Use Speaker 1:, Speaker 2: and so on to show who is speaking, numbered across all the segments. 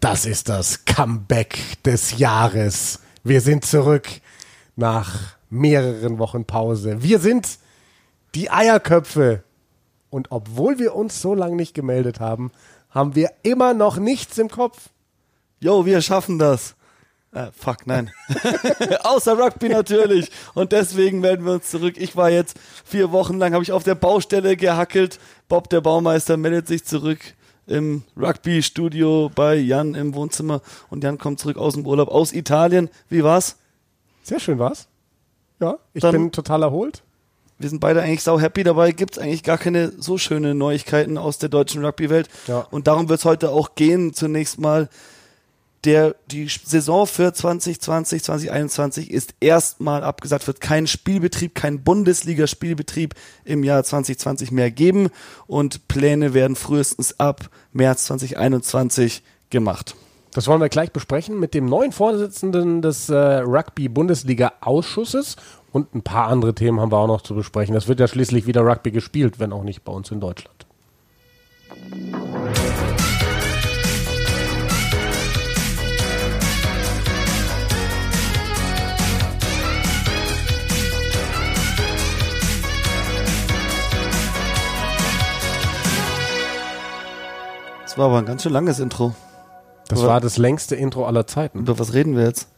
Speaker 1: Das ist das Comeback des Jahres. Wir sind zurück nach mehreren Wochen Pause. Wir sind die Eierköpfe. Und obwohl wir uns so lange nicht gemeldet haben, haben wir immer noch nichts im Kopf.
Speaker 2: Jo, wir schaffen das. Äh, fuck, nein. Außer Rugby natürlich. Und deswegen melden wir uns zurück. Ich war jetzt vier Wochen lang, habe ich auf der Baustelle gehackelt. Bob, der Baumeister, meldet sich zurück im Rugby-Studio bei Jan im Wohnzimmer. Und Jan kommt zurück aus dem Urlaub aus Italien. Wie war's?
Speaker 1: Sehr schön war's. Ja, ich Dann, bin total erholt.
Speaker 2: Wir sind beide eigentlich sau happy dabei. Gibt's eigentlich gar keine so schöne Neuigkeiten aus der deutschen Rugby-Welt. Ja. Und darum wird's heute auch gehen. Zunächst mal der, die Saison für 2020, 2021 ist erstmal abgesagt, wird kein Spielbetrieb, kein Bundesliga-Spielbetrieb im Jahr 2020 mehr geben und Pläne werden frühestens ab März 2021 gemacht.
Speaker 1: Das wollen wir gleich besprechen mit dem neuen Vorsitzenden des äh, Rugby-Bundesliga-Ausschusses und ein paar andere Themen haben wir auch noch zu besprechen. Es wird ja schließlich wieder Rugby gespielt, wenn auch nicht bei uns in Deutschland.
Speaker 2: Das war aber ein ganz schön langes Intro.
Speaker 1: Das aber war das längste Intro aller Zeiten.
Speaker 2: Über was reden wir jetzt?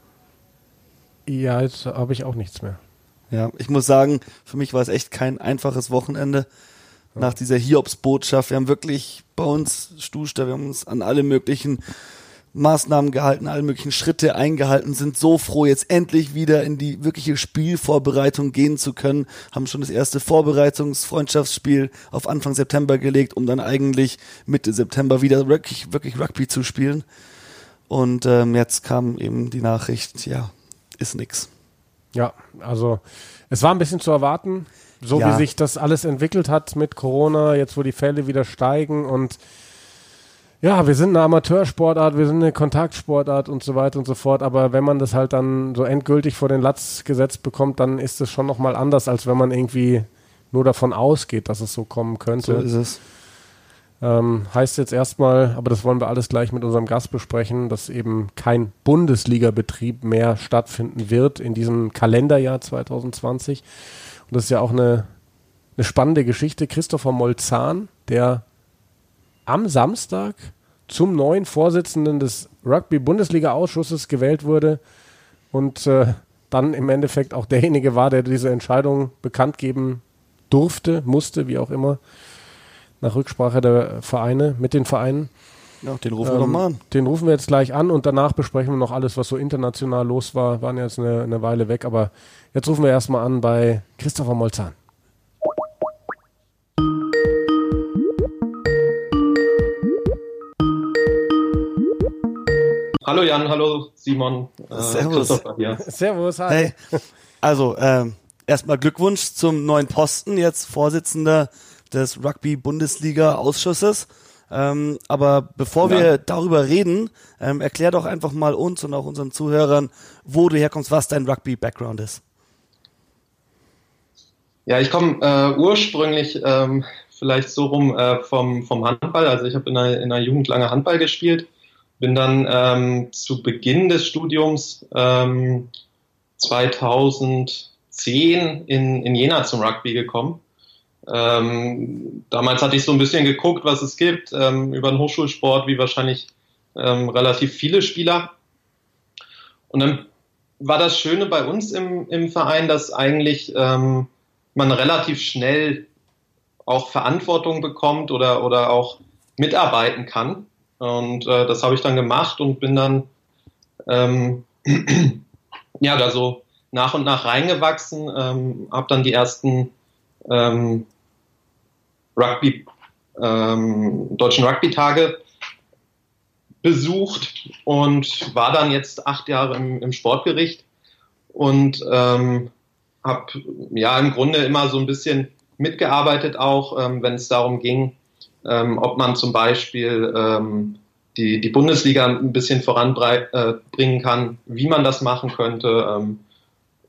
Speaker 1: Ja, jetzt habe ich auch nichts mehr.
Speaker 2: Ja, ich muss sagen, für mich war es echt kein einfaches Wochenende nach dieser Hiobs-Botschaft. Wir haben wirklich bei uns, Stuster, wir haben uns an alle möglichen Maßnahmen gehalten, alle möglichen Schritte eingehalten, sind so froh, jetzt endlich wieder in die wirkliche Spielvorbereitung gehen zu können, haben schon das erste Vorbereitungsfreundschaftsspiel auf Anfang September gelegt, um dann eigentlich Mitte September wieder wirklich, wirklich Rugby zu spielen. Und ähm, jetzt kam eben die Nachricht, ja, ist nix.
Speaker 1: Ja, also es war ein bisschen zu erwarten, so ja. wie sich das alles entwickelt hat mit Corona, jetzt wo die Fälle wieder steigen und ja, wir sind eine Amateursportart, wir sind eine Kontaktsportart und so weiter und so fort. Aber wenn man das halt dann so endgültig vor den Latz gesetzt bekommt, dann ist es schon nochmal anders, als wenn man irgendwie nur davon ausgeht, dass es so kommen könnte.
Speaker 2: So ist es.
Speaker 1: Ähm, heißt jetzt erstmal, aber das wollen wir alles gleich mit unserem Gast besprechen, dass eben kein Bundesliga-Betrieb mehr stattfinden wird in diesem Kalenderjahr 2020. Und das ist ja auch eine, eine spannende Geschichte. Christopher Molzahn, der am Samstag zum neuen Vorsitzenden des Rugby-Bundesliga-Ausschusses gewählt wurde und äh, dann im Endeffekt auch derjenige war, der diese Entscheidung bekannt geben durfte, musste, wie auch immer, nach Rücksprache der Vereine, mit den Vereinen.
Speaker 2: Ja, den rufen ähm, wir doch mal an.
Speaker 1: Den rufen wir jetzt gleich an und danach besprechen wir noch alles, was so international los war. Waren jetzt eine, eine Weile weg, aber jetzt rufen wir erstmal an bei Christopher Molzahn.
Speaker 3: Hallo Jan, hallo Simon.
Speaker 2: Äh, Servus. Servus, hi. Hey. Also, ähm, erstmal Glückwunsch zum neuen Posten, jetzt Vorsitzender des Rugby-Bundesliga-Ausschusses. Ähm, aber bevor ja. wir darüber reden, ähm, erklär doch einfach mal uns und auch unseren Zuhörern, wo du herkommst, was dein Rugby-Background ist.
Speaker 3: Ja, ich komme äh, ursprünglich ähm, vielleicht so rum äh, vom, vom Handball. Also ich habe in der, in der Jugend lange Handball gespielt bin dann ähm, zu Beginn des Studiums ähm, 2010 in, in Jena zum Rugby gekommen. Ähm, damals hatte ich so ein bisschen geguckt, was es gibt, ähm, über den Hochschulsport, wie wahrscheinlich ähm, relativ viele Spieler. Und dann war das Schöne bei uns im, im Verein, dass eigentlich ähm, man relativ schnell auch Verantwortung bekommt oder, oder auch mitarbeiten kann. Und äh, das habe ich dann gemacht und bin dann ähm, ja da so nach und nach reingewachsen, ähm, habe dann die ersten ähm, Rugby, ähm, deutschen Rugby-Tage besucht und war dann jetzt acht Jahre im, im Sportgericht und ähm, habe ja im Grunde immer so ein bisschen mitgearbeitet auch, ähm, wenn es darum ging, ähm, ob man zum Beispiel ähm, die, die Bundesliga ein bisschen voranbringen äh, kann, wie man das machen könnte. Ähm,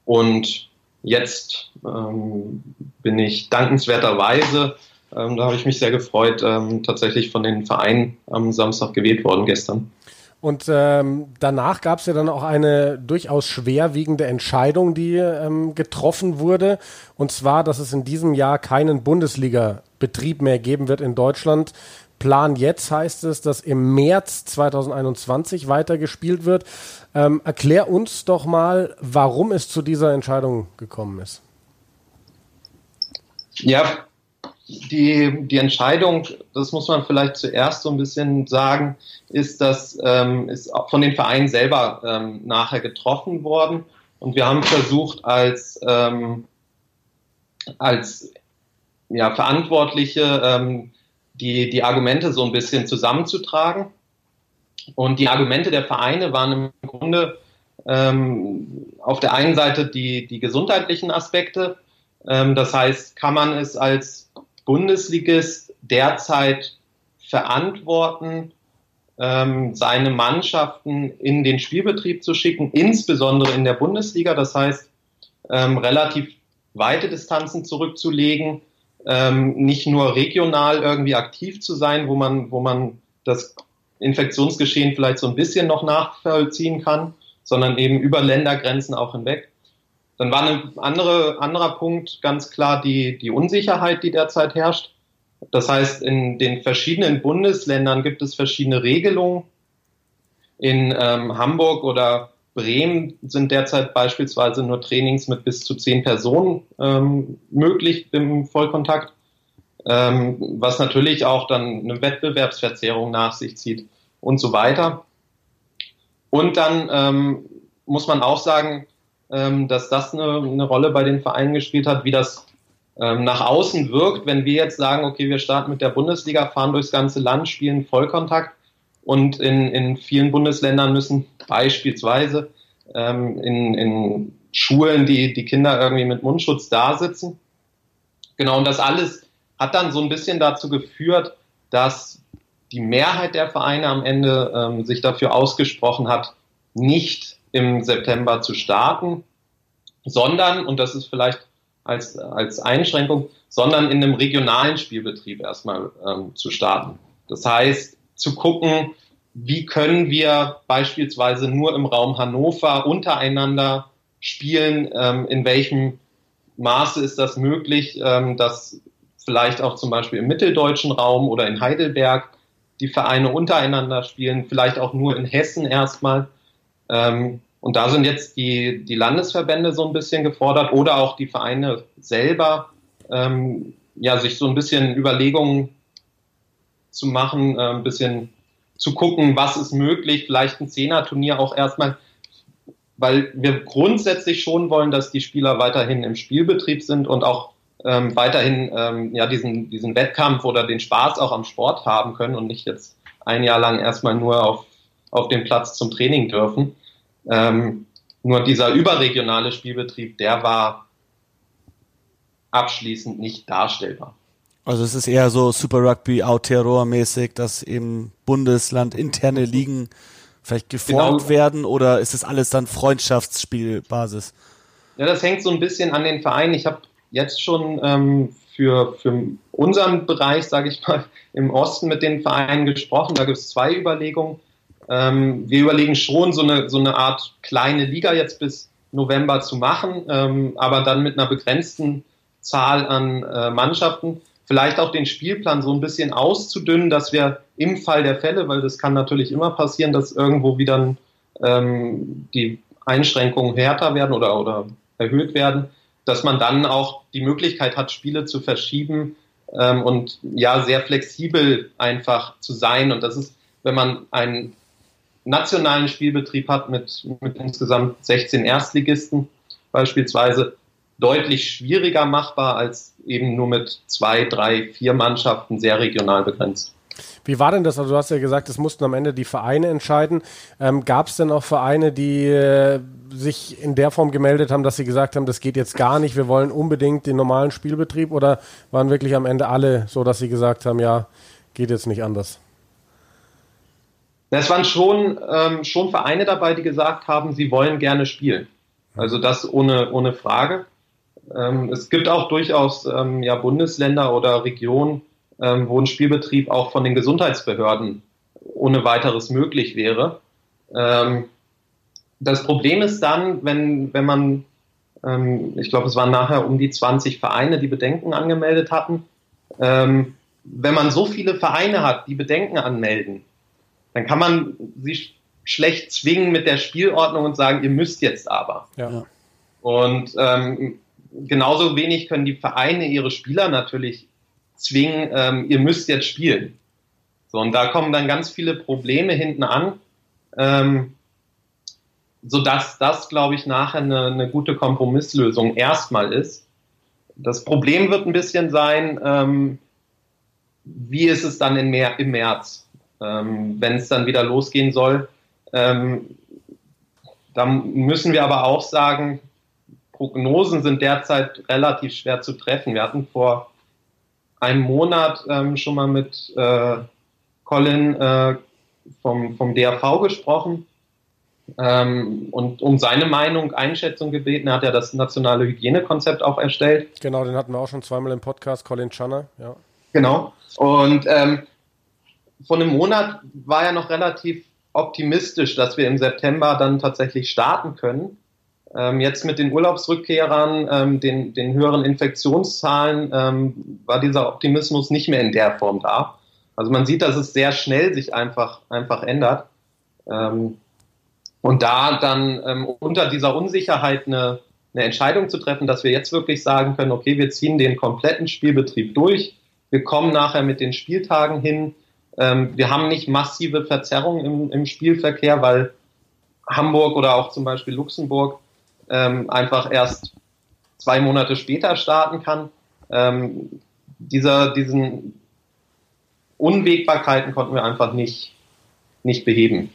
Speaker 3: und jetzt ähm, bin ich dankenswerterweise Ähm, da habe ich mich sehr gefreut, ähm, tatsächlich von den Vereinen am Samstag gewählt worden gestern.
Speaker 1: Und ähm, danach gab es ja dann auch eine durchaus schwerwiegende Entscheidung, die ähm, getroffen wurde. Und zwar, dass es in diesem Jahr keinen Bundesliga-Betrieb mehr geben wird in Deutschland. Plan jetzt heißt es, dass im März 2021 weitergespielt wird. Ähm, erklär uns doch mal, warum es zu dieser Entscheidung gekommen ist.
Speaker 3: Ja, die, die Entscheidung, das muss man vielleicht zuerst so ein bisschen sagen, ist, dass ähm, ist von den Vereinen selber ähm, nachher getroffen worden. Und wir haben versucht, als, ähm, als ja, Verantwortliche ähm, die, die Argumente so ein bisschen zusammenzutragen. Und die Argumente der Vereine waren im Grunde ähm, auf der einen Seite die, die gesundheitlichen Aspekte. Ähm, das heißt, kann man es als Bundesligist derzeit verantworten, ähm, seine Mannschaften in den Spielbetrieb zu schicken, insbesondere in der Bundesliga. Das heißt, ähm, relativ weite Distanzen zurückzulegen, ähm, nicht nur regional irgendwie aktiv zu sein, wo man, wo man das Infektionsgeschehen vielleicht so ein bisschen noch nachvollziehen kann, sondern eben über Ländergrenzen auch hinweg. Dann war ein andere, anderer Punkt ganz klar die, die Unsicherheit, die derzeit herrscht. Das heißt, in den verschiedenen Bundesländern gibt es verschiedene Regelungen. In ähm, Hamburg oder Bremen sind derzeit beispielsweise nur Trainings mit bis zu zehn Personen ähm, möglich im Vollkontakt, ähm, was natürlich auch dann eine Wettbewerbsverzerrung nach sich zieht und so weiter. Und dann ähm, muss man auch sagen, ähm, dass das eine, eine, Rolle bei den Vereinen gespielt hat, wie das ähm, nach außen wirkt, wenn wir jetzt sagen, okay, wir starten mit der Bundesliga, fahren durchs ganze Land, spielen Vollkontakt und in, in vielen Bundesländern müssen beispielsweise ähm, in, in Schulen die, die Kinder irgendwie mit Mundschutz da sitzen. Genau, und das alles hat dann so ein bisschen dazu geführt, dass die Mehrheit der Vereine am Ende ähm, sich dafür ausgesprochen hat, nicht im September zu starten, sondern, und das ist vielleicht als, als Einschränkung, sondern in einem regionalen Spielbetrieb erstmal ähm, zu starten. Das heißt, zu gucken, wie können wir beispielsweise nur im Raum Hannover untereinander spielen, ähm, in welchem Maße ist das möglich, ähm, dass vielleicht auch zum Beispiel im mitteldeutschen Raum oder in Heidelberg die Vereine untereinander spielen, vielleicht auch nur in Hessen erstmal. Ähm, und da sind jetzt die, die Landesverbände so ein bisschen gefordert oder auch die Vereine selber, ähm, ja, sich so ein bisschen Überlegungen zu machen, äh, ein bisschen zu gucken, was ist möglich, vielleicht ein Zehner-Turnier auch erstmal, weil wir grundsätzlich schon wollen, dass die Spieler weiterhin im Spielbetrieb sind und auch ähm, weiterhin ähm, ja diesen, diesen Wettkampf oder den Spaß auch am Sport haben können und nicht jetzt ein Jahr lang erstmal nur auf, auf dem Platz zum Training dürfen. Ähm, nur dieser überregionale Spielbetrieb, der war abschließend nicht darstellbar.
Speaker 2: Also es ist eher so Super Rugby Aotearoa-mäßig, dass eben Bundesland interne Ligen vielleicht geformt genau. werden oder ist das alles dann Freundschaftsspielbasis?
Speaker 3: Ja, das hängt so ein bisschen an den Vereinen. Ich habe jetzt schon ähm, für, für unseren Bereich, sage ich mal, im Osten mit den Vereinen gesprochen. Da gibt es zwei Überlegungen. Ähm, wir überlegen schon, so eine, so eine Art kleine Liga jetzt bis November zu machen, ähm, aber dann mit einer begrenzten Zahl an äh, Mannschaften. Vielleicht auch den Spielplan so ein bisschen auszudünnen, dass wir im Fall der Fälle, weil das kann natürlich immer passieren, dass irgendwo wieder ähm, die Einschränkungen härter werden oder, oder erhöht werden, dass man dann auch die Möglichkeit hat, Spiele zu verschieben ähm, und ja, sehr flexibel einfach zu sein. Und das ist, wenn man einen nationalen Spielbetrieb hat mit, mit insgesamt 16 Erstligisten beispielsweise, deutlich schwieriger machbar als eben nur mit zwei, drei, vier Mannschaften sehr regional begrenzt.
Speaker 1: Wie war denn das? Also du hast ja gesagt, es mussten am Ende die Vereine entscheiden. Ähm, Gab es denn auch Vereine, die äh, sich in der Form gemeldet haben, dass sie gesagt haben, das geht jetzt gar nicht, wir wollen unbedingt den normalen Spielbetrieb oder waren wirklich am Ende alle so, dass sie gesagt haben, ja, geht jetzt nicht anders?
Speaker 3: Es waren schon, ähm, schon Vereine dabei, die gesagt haben, sie wollen gerne spielen. Also das ohne, ohne Frage. Ähm, es gibt auch durchaus ähm, ja, Bundesländer oder Regionen, ähm, wo ein Spielbetrieb auch von den Gesundheitsbehörden ohne weiteres möglich wäre. Ähm, das Problem ist dann, wenn, wenn man, ähm, ich glaube, es waren nachher um die 20 Vereine, die Bedenken angemeldet hatten. Ähm, wenn man so viele Vereine hat, die Bedenken anmelden, dann kann man sie schlecht zwingen mit der Spielordnung und sagen, ihr müsst jetzt aber. Ja. Und ähm, genauso wenig können die Vereine ihre Spieler natürlich zwingen, ähm, ihr müsst jetzt spielen. So, und da kommen dann ganz viele Probleme hinten an, ähm, sodass das, glaube ich, nachher eine, eine gute Kompromisslösung erstmal ist. Das Problem wird ein bisschen sein, ähm, wie ist es dann im März, ähm, wenn es dann wieder losgehen soll. Ähm, da müssen wir aber auch sagen, Prognosen sind derzeit relativ schwer zu treffen. Wir hatten vor einem Monat ähm, schon mal mit äh, Colin äh, vom, vom DRV gesprochen ähm, und um seine Meinung, Einschätzung gebeten. Er hat ja das nationale Hygienekonzept auch erstellt.
Speaker 1: Genau, den hatten wir auch schon zweimal im Podcast, Colin Channer, ja.
Speaker 3: Genau. Und ähm, vor einem Monat war er noch relativ optimistisch, dass wir im September dann tatsächlich starten können. Ähm, jetzt mit den Urlaubsrückkehrern, ähm, den, den höheren Infektionszahlen, ähm, war dieser Optimismus nicht mehr in der Form da. Also man sieht, dass es sehr schnell sich einfach, einfach ändert. Und da dann unter dieser Unsicherheit eine, eine Entscheidung zu treffen, dass wir jetzt wirklich sagen können, okay, wir ziehen den kompletten Spielbetrieb durch, wir kommen nachher mit den Spieltagen hin, wir haben nicht massive Verzerrungen im, im Spielverkehr, weil Hamburg oder auch zum Beispiel Luxemburg ähm, einfach erst zwei Monate später starten kann. Ähm, dieser, diesen Unwägbarkeiten konnten wir einfach nicht, nicht beheben.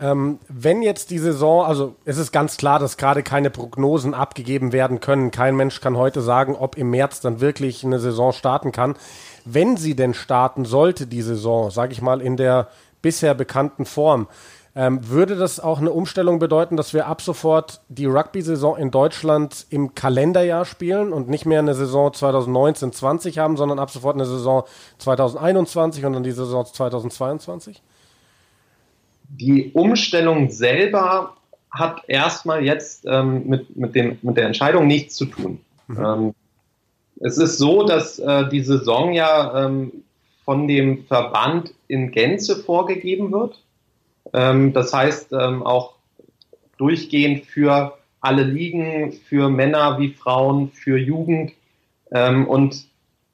Speaker 1: Ähm, wenn jetzt die Saison, also es ist ganz klar, dass gerade keine Prognosen abgegeben werden können. Kein Mensch kann heute sagen, ob im März dann wirklich eine Saison starten kann. Wenn sie denn starten sollte, die Saison, sage ich mal, in der bisher bekannten Form, ähm, würde das auch eine Umstellung bedeuten, dass wir ab sofort die Rugby-Saison in Deutschland im Kalenderjahr spielen und nicht mehr eine Saison 2019-20 haben, sondern ab sofort eine Saison 2021 und dann die Saison 2022?
Speaker 3: Die Umstellung selber hat erstmal jetzt ähm, mit, mit, dem, mit der Entscheidung nichts zu tun. Mhm. Ähm, es ist so, dass äh, die Saison ja ähm, von dem Verband in Gänze vorgegeben wird. Ähm, das heißt ähm, auch durchgehend für alle Ligen, für Männer wie Frauen, für Jugend ähm, und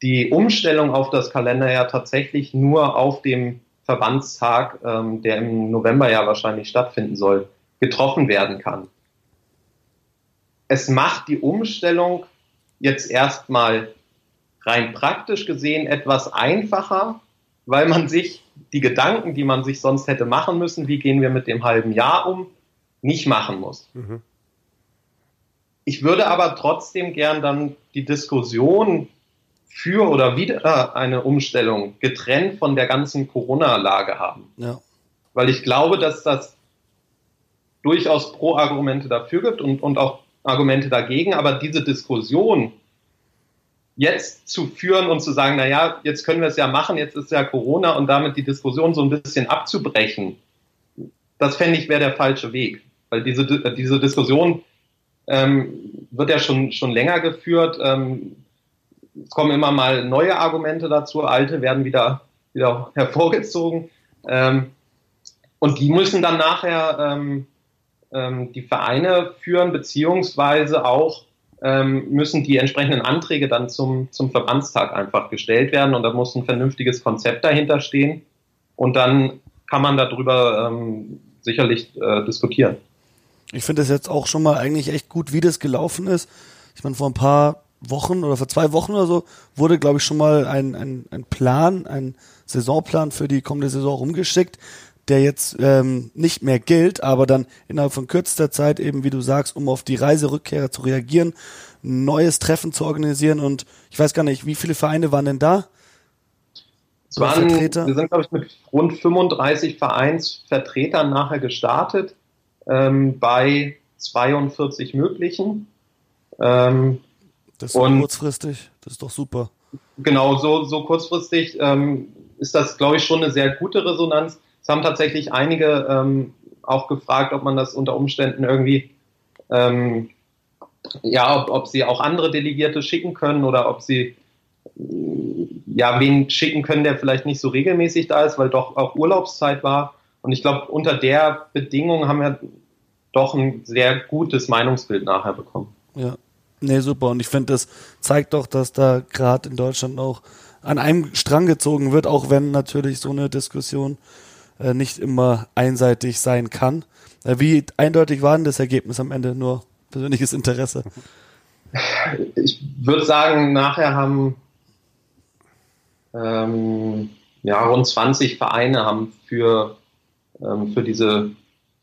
Speaker 3: die Umstellung auf das Kalenderjahr tatsächlich nur auf dem Verbandstag, der im November ja wahrscheinlich stattfinden soll, getroffen werden kann. Es macht die Umstellung jetzt erstmal rein praktisch gesehen etwas einfacher, weil man sich die Gedanken, die man sich sonst hätte machen müssen, wie gehen wir mit dem halben Jahr um, nicht machen muss. Mhm. Ich würde aber trotzdem gern dann die Diskussion für oder wieder eine Umstellung getrennt von der ganzen Corona-Lage haben. Ja. Weil ich glaube, dass das durchaus Pro-Argumente dafür gibt und, und auch Argumente dagegen, aber diese Diskussion jetzt zu führen und zu sagen, na ja, jetzt können wir es ja machen, jetzt ist ja Corona und damit die Diskussion so ein bisschen abzubrechen, das fände ich wäre der falsche Weg. Weil diese, diese Diskussion ähm, wird ja schon, schon länger geführt. Ähm, es kommen immer mal neue Argumente dazu, alte werden wieder, wieder hervorgezogen. Ähm, und die müssen dann nachher ähm, ähm, die Vereine führen, beziehungsweise auch müssen die entsprechenden Anträge dann zum, zum Verbandstag einfach gestellt werden und da muss ein vernünftiges Konzept dahinter stehen und dann kann man darüber ähm, sicherlich äh, diskutieren.
Speaker 2: Ich finde es jetzt auch schon mal eigentlich echt gut, wie das gelaufen ist. Ich meine, vor ein paar Wochen oder vor zwei Wochen oder so wurde, glaube ich, schon mal ein, ein, ein Plan, ein Saisonplan für die kommende Saison rumgeschickt, der jetzt ähm, nicht mehr gilt, aber dann innerhalb von kürzester Zeit eben, wie du sagst, um auf die Reiserückkehrer zu reagieren, ein neues Treffen zu organisieren und ich weiß gar nicht, wie viele Vereine waren denn da?
Speaker 3: Es waren, Vertreter? wir sind, glaube ich, mit rund 35 Vereinsvertretern nachher gestartet, ähm, bei 42 möglichen.
Speaker 2: Ähm, das ist und, kurzfristig, das ist doch super.
Speaker 3: genau, so, so kurzfristig ähm, ist das, glaube ich, schon eine sehr gute Resonanz. Es haben tatsächlich einige ähm, auch gefragt, ob man das unter Umständen irgendwie, ähm, ja, ob, ob sie auch andere Delegierte schicken können oder ob sie ja, wen schicken können, der vielleicht nicht so regelmäßig da ist, weil doch auch Urlaubszeit war. Und ich glaube, unter der Bedingung haben wir doch ein sehr gutes Meinungsbild nachher bekommen.
Speaker 2: Ja, nee, super. Und ich finde, das zeigt doch, dass da gerade in Deutschland auch an einem Strang gezogen wird, auch wenn natürlich so eine Diskussion äh, nicht immer einseitig sein kann. Äh, wie eindeutig war denn das Ergebnis am Ende? Nur persönliches Interesse.
Speaker 3: Ich würde sagen, nachher haben ähm, ja, rund 20 Vereine haben für, ähm, für diese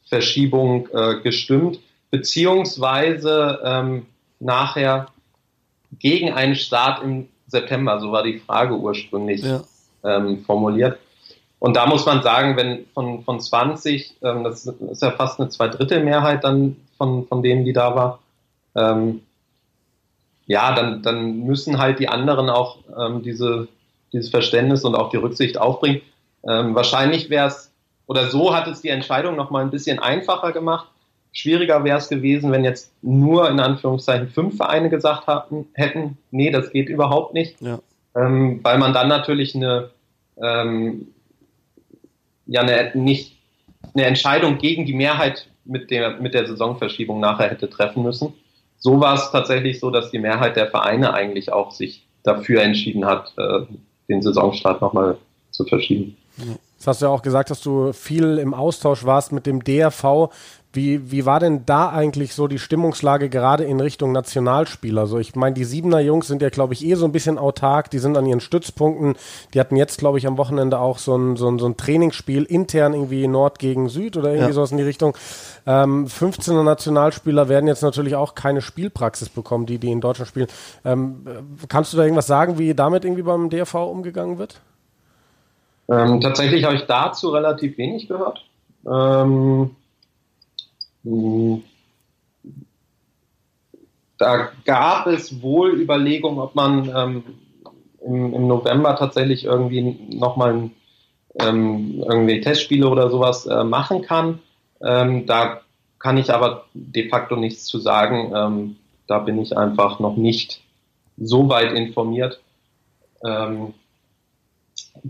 Speaker 3: Verschiebung äh, gestimmt, beziehungsweise ähm, nachher gegen einen Start im September, so war die Frage ursprünglich ja. ähm, formuliert. Und da muss man sagen, wenn von, von 20, ähm, das ist ja fast eine Zweidrittelmehrheit dann von, von denen, die da war, ähm, ja, dann, dann müssen halt die anderen auch ähm, diese, dieses Verständnis und auch die Rücksicht aufbringen. Ähm, wahrscheinlich wäre es, oder so hat es die Entscheidung nochmal ein bisschen einfacher gemacht. Schwieriger wäre es gewesen, wenn jetzt nur in Anführungszeichen fünf Vereine gesagt hatten, hätten, nee, das geht überhaupt nicht. Ja. Ähm, weil man dann natürlich eine, ähm, ja, eine, nicht, eine Entscheidung gegen die Mehrheit mit der, mit der Saisonverschiebung nachher hätte treffen müssen. So war es tatsächlich so, dass die Mehrheit der Vereine eigentlich auch sich dafür entschieden hat, äh, den Saisonstart nochmal zu verschieben.
Speaker 1: Das hast du ja auch gesagt, dass du viel im Austausch warst mit dem DRV. Wie, wie war denn da eigentlich so die Stimmungslage gerade in Richtung Nationalspieler? Also ich meine, die Siebener Jungs sind ja, glaube ich, eh so ein bisschen autark, die sind an ihren Stützpunkten. Die hatten jetzt, glaube ich, am Wochenende auch so ein, so ein, so ein Trainingsspiel intern irgendwie Nord gegen Süd oder irgendwie ja. sowas in die Richtung. Ähm, 15er Nationalspieler werden jetzt natürlich auch keine Spielpraxis bekommen, die, die in Deutschland spielen. Ähm, kannst du da irgendwas sagen, wie damit irgendwie beim DRV umgegangen wird?
Speaker 3: Ähm, tatsächlich habe ich dazu relativ wenig gehört. Ähm, da gab es wohl Überlegungen, ob man ähm, im, im, November tatsächlich irgendwie nochmal ähm, irgendwie Testspiele oder sowas äh, machen kann. Ähm, da kann ich aber de facto nichts zu sagen. Ähm, da bin ich einfach noch nicht so weit informiert. Ähm,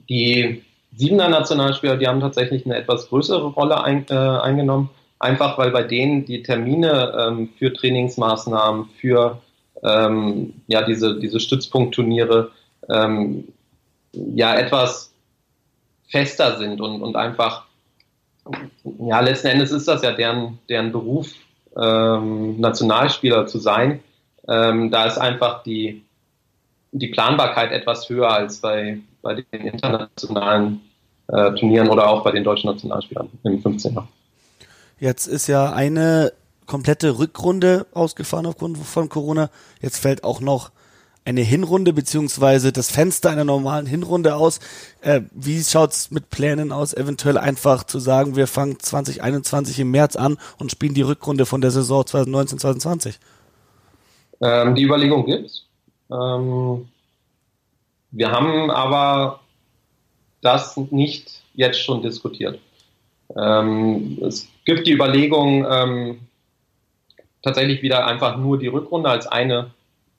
Speaker 3: die Siebener Nationalspieler, die haben tatsächlich eine etwas größere Rolle ein, äh, eingenommen, einfach weil bei denen die Termine ähm, für Trainingsmaßnahmen, für ähm, ja diese diese Stützpunktturniere ähm, ja etwas fester sind und, und einfach ja letzten Endes ist das ja deren deren Beruf ähm, Nationalspieler zu sein. Ähm, da ist einfach die die Planbarkeit etwas höher als bei bei den internationalen äh, Turnieren oder auch bei den deutschen Nationalspielern im 15er.
Speaker 2: Jetzt ist ja eine komplette Rückrunde ausgefahren aufgrund von Corona. Jetzt fällt auch noch eine Hinrunde beziehungsweise das Fenster einer normalen Hinrunde aus. Äh, wie schaut's mit Plänen aus? Eventuell einfach zu sagen, wir fangen 2021 im März an und spielen die Rückrunde von der Saison 2019-2020?
Speaker 3: Ähm, die Überlegung gibt's. Ähm, wir haben aber das nicht jetzt schon diskutiert. Ähm, es gibt die Überlegung, ähm, tatsächlich wieder einfach nur die Rückrunde als eine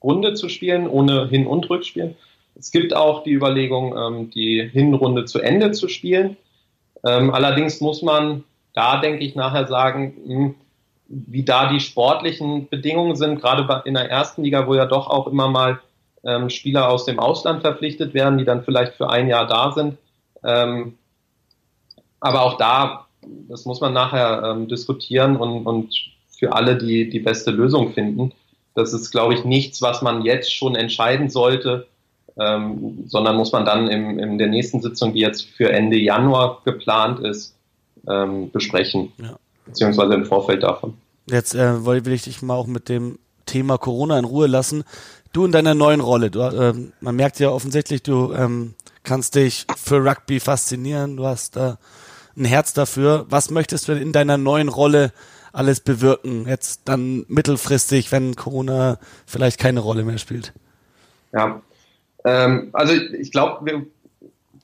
Speaker 3: Runde zu spielen, ohne Hin- und Rückspiel. Es gibt auch die Überlegung, ähm, die Hinrunde zu Ende zu spielen. Ähm, allerdings muss man da, denke ich, nachher sagen, mh, hm, wie da die sportlichen Bedingungen sind, gerade in der ersten Liga, wo ja doch auch immer mal ähm, Spieler aus dem Ausland verpflichtet werden, die dann vielleicht für ein Jahr da sind. Ähm, aber auch da, das muss man nachher ähm, diskutieren und, und für alle die, die beste Lösung finden. Das ist, glaube ich, nichts, was man jetzt schon entscheiden sollte, ähm, sondern muss man dann im, in der nächsten Sitzung, die jetzt für Ende Januar geplant ist, ähm, besprechen, ja. beziehungsweise im Vorfeld davon.
Speaker 2: Jetzt äh, will ich dich mal auch mit dem Thema Corona in Ruhe lassen. Du in deiner neuen Rolle, du, äh, man merkt ja offensichtlich, du ähm, kannst dich für Rugby faszinieren, du hast da ein Herz dafür. Was möchtest du in deiner neuen Rolle alles bewirken, jetzt dann mittelfristig, wenn Corona vielleicht keine Rolle mehr spielt?
Speaker 3: Ja, Ähm, also ich glaube, wir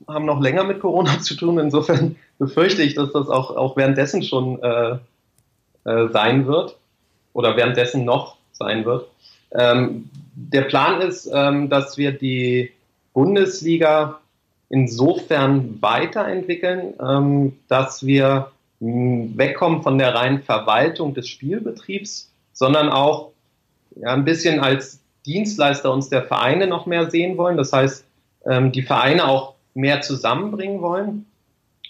Speaker 3: haben noch länger mit Corona zu tun. Insofern befürchte ich, dass das auch, auch währenddessen schon äh, äh, sein wird oder währenddessen noch sein wird. Ähm, der Plan ist, ähm, dass wir die Bundesliga insofern weiterentwickeln, ähm, dass wir mh, wegkommen von der reinen Verwaltung des Spielbetriebs, sondern auch ein bisschen als Dienstleister uns der Vereine noch mehr sehen wollen. Das heißt, ähm, die Vereine auch mehr zusammenbringen wollen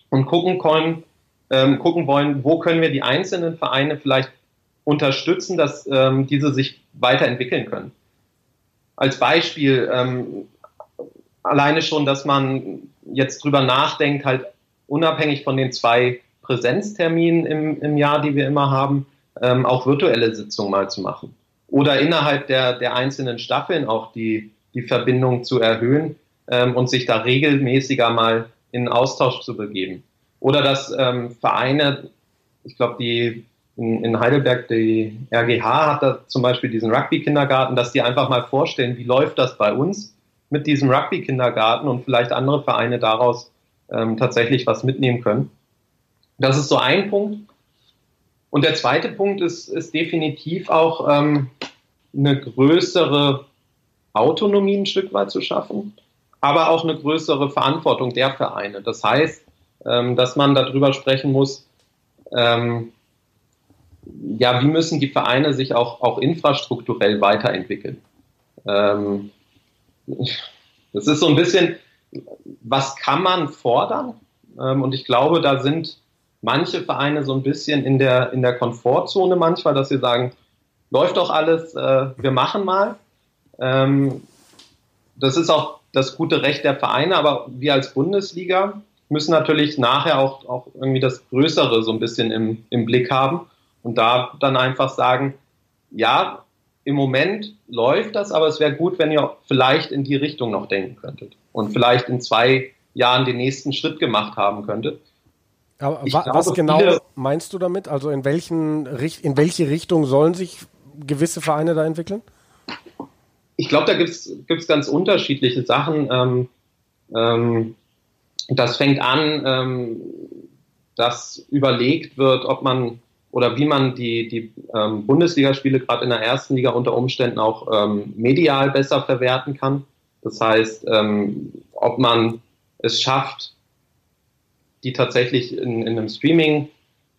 Speaker 3: und gucken können, ähm, gucken wollen, wo können wir die einzelnen Vereine vielleicht unterstützen, dass diese sich weiterentwickeln können. Als Beispiel alleine schon, dass man jetzt drüber nachdenkt, halt unabhängig von den zwei Präsenzterminen im, im Jahr, die wir immer haben, ähm, auch virtuelle Sitzungen mal zu machen. Oder innerhalb der, der einzelnen Staffeln auch die, die Verbindung zu erhöhen ähm, und sich da regelmäßiger mal in Austausch zu begeben. Oder dass ähm, Vereine, ich glaube, die in, in Heidelberg, die RGH hat da zum Beispiel diesen Rugby-Kindergarten, dass die einfach mal vorstellen, wie läuft das bei uns mit diesem Rugby-Kindergarten und vielleicht andere Vereine daraus ähm, tatsächlich was mitnehmen können. Das ist so ein Punkt. Und der zweite Punkt ist, ist definitiv auch ähm, eine größere Autonomie ein Stück weit zu schaffen, aber auch eine größere Verantwortung der Vereine. Das heißt, ähm, dass man darüber sprechen muss, ähm, ja, wie müssen die Vereine sich auch, auch infrastrukturell weiterentwickeln? Ähm, das ist so ein bisschen, was kann man fordern? Ähm, und ich glaube, da sind manche Vereine so ein bisschen in der, in der Komfortzone manchmal, dass sie sagen, läuft doch alles, äh, wir machen mal. Ähm, das ist auch das gute Recht der Vereine, aber wir als Bundesliga müssen natürlich nachher auch, auch irgendwie das Größere so ein bisschen im, im Blick haben und da dann einfach sagen, ja, im Moment läuft das, aber es wäre gut, wenn ihr vielleicht in die Richtung noch denken könntet und vielleicht in zwei Jahren den nächsten Schritt gemacht haben könntet.
Speaker 1: Aber wa glaube, was genau meinst du damit? Also in, welchen, in welche Richtung sollen sich gewisse Vereine da entwickeln?
Speaker 3: Ich glaube, da gibt es ganz unterschiedliche Sachen. Ähm, ähm, das fängt an, ähm, dass überlegt wird, ob man oder wie man die, die ähm, Bundesligaspiele gerade in der ersten Liga unter Umständen auch ähm, medial besser verwerten kann. Das heißt, ähm, ob man es schafft, die tatsächlich in, in einem Streaming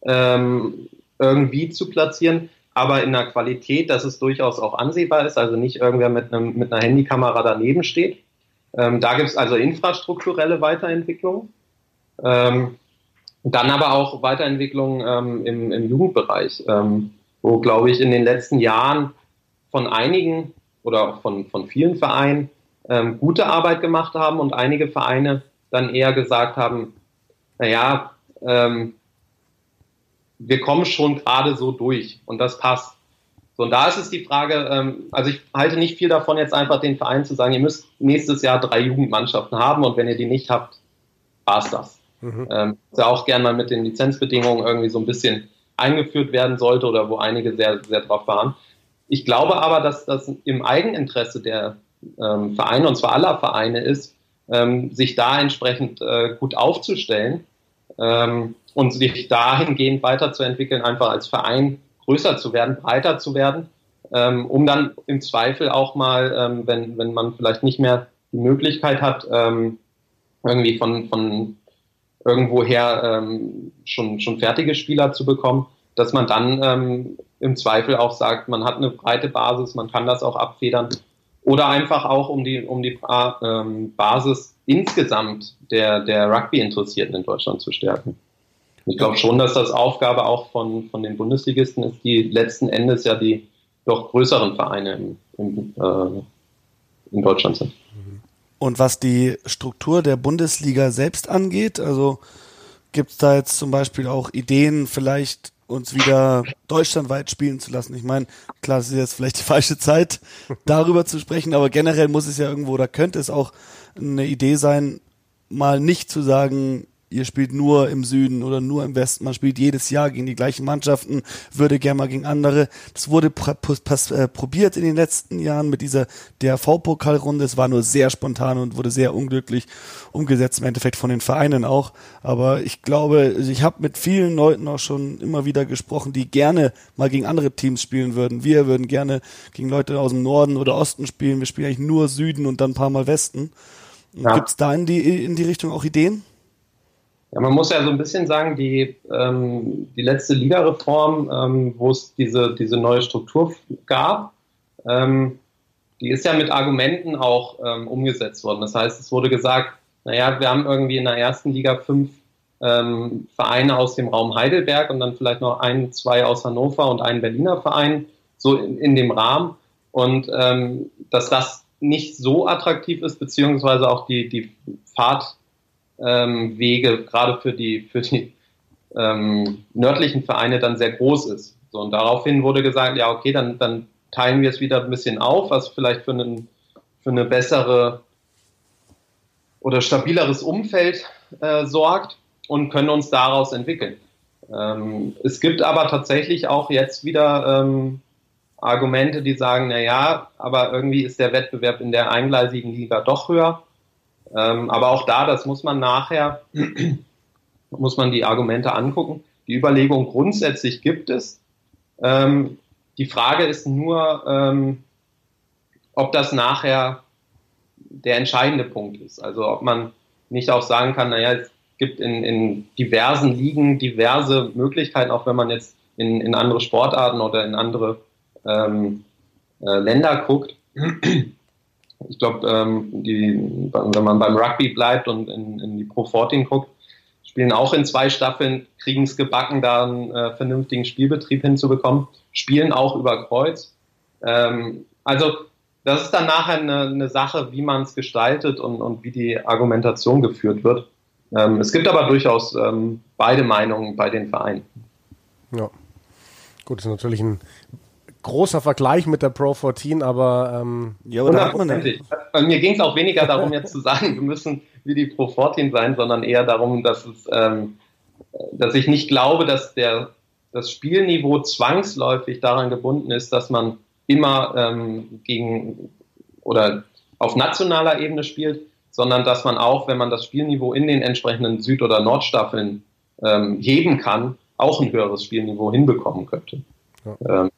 Speaker 3: ähm, irgendwie zu platzieren, aber in einer Qualität, dass es durchaus auch ansehbar ist, also nicht irgendwer mit, einem, mit einer Handykamera daneben steht. Ähm, da gibt es also infrastrukturelle Weiterentwicklung. Ähm, dann aber auch Weiterentwicklung ähm, im, im, Jugendbereich, ähm, wo, glaube ich, in den letzten Jahren von einigen oder von, von vielen Vereinen ähm, gute Arbeit gemacht haben und einige Vereine dann eher gesagt haben, naja, ähm, wir kommen schon gerade so durch und das passt. So, und da ist es die Frage, ähm, also ich halte nicht viel davon, jetzt einfach den Verein zu sagen, ihr müsst nächstes Jahr drei Jugendmannschaften haben und wenn ihr die nicht habt, war's das. Mhm. Ähm, ja auch gerne mal mit den Lizenzbedingungen irgendwie so ein bisschen eingeführt werden sollte oder wo einige sehr, sehr drauf waren. Ich glaube aber, dass das im Eigeninteresse der ähm, Vereine, und zwar aller Vereine, ist, ähm, sich da entsprechend äh, gut aufzustellen ähm, und sich dahingehend weiterzuentwickeln, einfach als Verein größer zu werden, breiter zu werden, ähm, um dann im Zweifel auch mal, ähm, wenn, wenn man vielleicht nicht mehr die Möglichkeit hat, ähm, irgendwie von, von irgendwoher ähm, schon, schon fertige Spieler zu bekommen, dass man dann ähm, im Zweifel auch sagt, man hat eine breite Basis, man kann das auch abfedern. Oder einfach auch um die, um die ähm, Basis insgesamt der, der Rugby-Interessierten in Deutschland zu stärken. Ich glaube schon, dass das Aufgabe auch von, von den Bundesligisten ist, die letzten Endes ja die doch größeren Vereine im, im, äh, in Deutschland sind.
Speaker 2: Und was die Struktur der Bundesliga selbst angeht, also gibt es da jetzt zum Beispiel auch Ideen, vielleicht uns wieder deutschlandweit spielen zu lassen. Ich meine, klar, es ist jetzt vielleicht die falsche Zeit, darüber zu sprechen, aber generell muss es ja irgendwo oder könnte es auch eine Idee sein, mal nicht zu sagen, ihr spielt nur im Süden oder nur im Westen, man spielt jedes Jahr gegen die gleichen Mannschaften, würde gerne mal gegen andere. Das wurde äh, probiert in den letzten Jahren mit dieser DRV-Pokalrunde. Es war nur sehr spontan und wurde sehr unglücklich umgesetzt, im Endeffekt von den Vereinen auch. Aber ich glaube, also ich habe mit vielen Leuten auch schon immer wieder gesprochen, die gerne mal gegen andere Teams spielen würden. Wir würden gerne gegen Leute aus dem Norden oder Osten spielen. Wir spielen eigentlich nur Süden und dann ein paar Mal Westen. Ja. Gibt es da in die, in die Richtung auch Ideen?
Speaker 3: Ja, man muss ja so ein bisschen sagen, die, ähm, die letzte Ligareform, ähm, wo es diese, diese neue Struktur gab, ähm, die ist ja mit Argumenten auch ähm, umgesetzt worden. Das heißt, es wurde gesagt, naja, wir haben irgendwie in der ersten Liga fünf ähm, Vereine aus dem Raum Heidelberg und dann vielleicht noch ein, zwei aus Hannover und einen Berliner Verein, so in, in dem Rahmen. Und ähm, dass das nicht so attraktiv ist, beziehungsweise auch die, die Fahrt ähm, Wege gerade für die, für die ähm, nördlichen Vereine dann sehr groß ist. So, und daraufhin wurde gesagt, ja, okay, dann, dann teilen wir es wieder ein bisschen auf, was vielleicht für, einen, für eine bessere oder stabileres Umfeld äh, sorgt und können uns daraus entwickeln. Ähm, es gibt aber tatsächlich auch jetzt wieder ähm, Argumente, die sagen, na ja, aber irgendwie ist der Wettbewerb in der eingleisigen Liga doch höher. Ähm, aber auch da, das muss man nachher, muss man die Argumente angucken. Die Überlegung grundsätzlich gibt es. Ähm, die Frage ist nur, ähm, ob das nachher der entscheidende Punkt ist. Also ob man nicht auch sagen kann, naja, es gibt in, in diversen Ligen diverse Möglichkeiten, auch wenn man jetzt in, in andere Sportarten oder in andere ähm, äh, Länder guckt. Ich glaube, ähm, wenn man beim Rugby bleibt und in, in die Pro 14 guckt, spielen auch in zwei Staffeln, kriegen es gebacken, da einen äh, vernünftigen Spielbetrieb hinzubekommen, spielen auch über Kreuz. Ähm, also das ist dann nachher eine, eine Sache, wie man es gestaltet und, und wie die Argumentation geführt wird. Ähm, es gibt aber durchaus ähm, beide Meinungen bei den Vereinen.
Speaker 1: Ja. Gut, das ist natürlich ein großer Vergleich mit der Pro 14, aber ähm,
Speaker 3: ja, aber da hat man Mir ging es auch weniger darum, jetzt zu sagen, wir müssen wie die Pro 14 sein, sondern eher darum, dass es, ähm, dass ich nicht glaube, dass der das Spielniveau zwangsläufig daran gebunden ist, dass man immer ähm, gegen oder auf nationaler Ebene spielt, sondern dass man auch, wenn man das Spielniveau in den entsprechenden Süd- oder Nordstaffeln ähm, heben kann, auch ein höheres Spielniveau hinbekommen könnte. Ja. Ähm,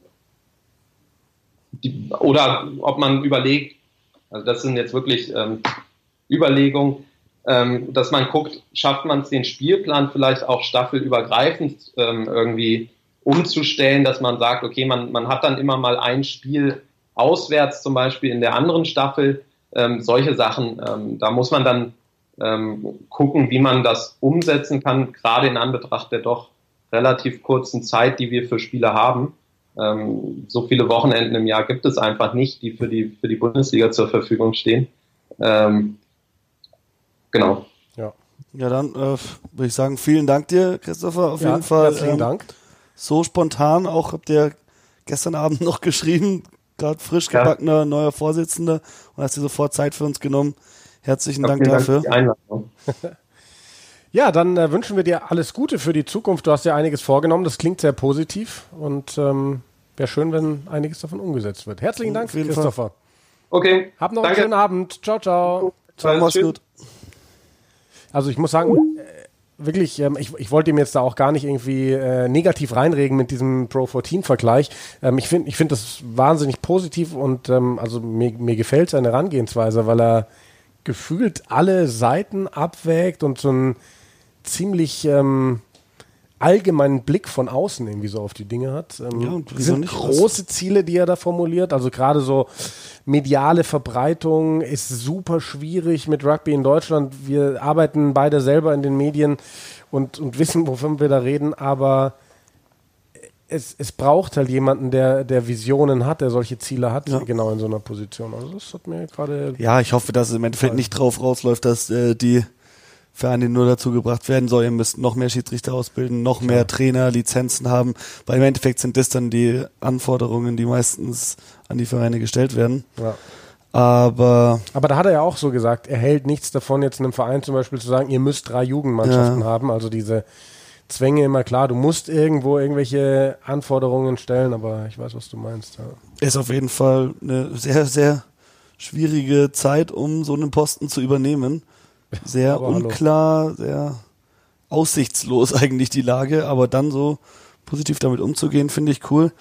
Speaker 3: die, oder ob man überlegt, also das sind jetzt wirklich ähm, Überlegungen, ähm, dass man guckt, schafft man es den Spielplan vielleicht auch staffelübergreifend ähm, irgendwie umzustellen, dass man sagt, okay, man, man hat dann immer mal ein Spiel auswärts zum Beispiel in der anderen Staffel, ähm, solche Sachen, ähm, da muss man dann ähm, gucken, wie man das umsetzen kann, gerade in Anbetracht der doch relativ kurzen Zeit, die wir für Spiele haben. Ähm, so viele Wochenenden im Jahr gibt es einfach nicht, die für die, für die Bundesliga zur Verfügung stehen. Ähm, genau.
Speaker 2: Ja. Ja, dann äh, würde ich sagen, vielen Dank dir, Christopher. Auf ja, jeden Fall.
Speaker 1: Herzlichen ähm, Dank.
Speaker 2: So spontan, auch habt ihr gestern Abend noch geschrieben, gerade frisch gebackener ja. neuer Vorsitzender und hast dir sofort Zeit für uns genommen. Herzlichen Dank dafür. Dank
Speaker 1: Ja, dann äh, wünschen wir dir alles Gute für die Zukunft. Du hast ja einiges vorgenommen, das klingt sehr positiv und ähm, wäre schön, wenn einiges davon umgesetzt wird. Herzlichen Dank, Christopher.
Speaker 3: Okay.
Speaker 1: Hab noch Danke. einen schönen Abend. Ciao, ciao.
Speaker 2: Ciao, mach's gut.
Speaker 1: Also ich muss sagen, äh, wirklich, ähm, ich, ich wollte ihm jetzt da auch gar nicht irgendwie äh, negativ reinregen mit diesem Pro 14 Vergleich. Ähm, ich finde ich finde das wahnsinnig positiv und ähm, also mir, mir gefällt seine Herangehensweise, weil er gefühlt alle Seiten abwägt und so ein ziemlich ähm, allgemeinen Blick von außen irgendwie so auf die Dinge hat. Ähm, ja, und sind große Ziele, die er da formuliert. Also gerade so mediale Verbreitung ist super schwierig mit Rugby in Deutschland. Wir arbeiten beide selber in den Medien und, und wissen, wovon wir da reden, aber es, es braucht halt jemanden, der, der Visionen hat, der solche Ziele hat, ja. genau in so einer Position. Also das hat mir gerade.
Speaker 2: Ja, ich hoffe, dass es im Endeffekt nicht drauf rausläuft, dass äh, die Vereine nur dazu gebracht werden soll, ihr müsst noch mehr Schiedsrichter ausbilden, noch mehr Trainer, Lizenzen haben, weil im Endeffekt sind das dann die Anforderungen, die meistens an die Vereine gestellt werden. Ja. Aber.
Speaker 1: Aber da hat er ja auch so gesagt, er hält nichts davon, jetzt einem Verein zum Beispiel zu sagen, ihr müsst drei Jugendmannschaften ja. haben. Also diese Zwänge immer klar, du musst irgendwo irgendwelche Anforderungen stellen, aber ich weiß, was du meinst. Ja.
Speaker 2: Ist auf jeden Fall eine sehr, sehr schwierige Zeit, um so einen Posten zu übernehmen. Sehr unklar, sehr aussichtslos eigentlich die Lage, aber dann so positiv damit umzugehen, finde ich cool.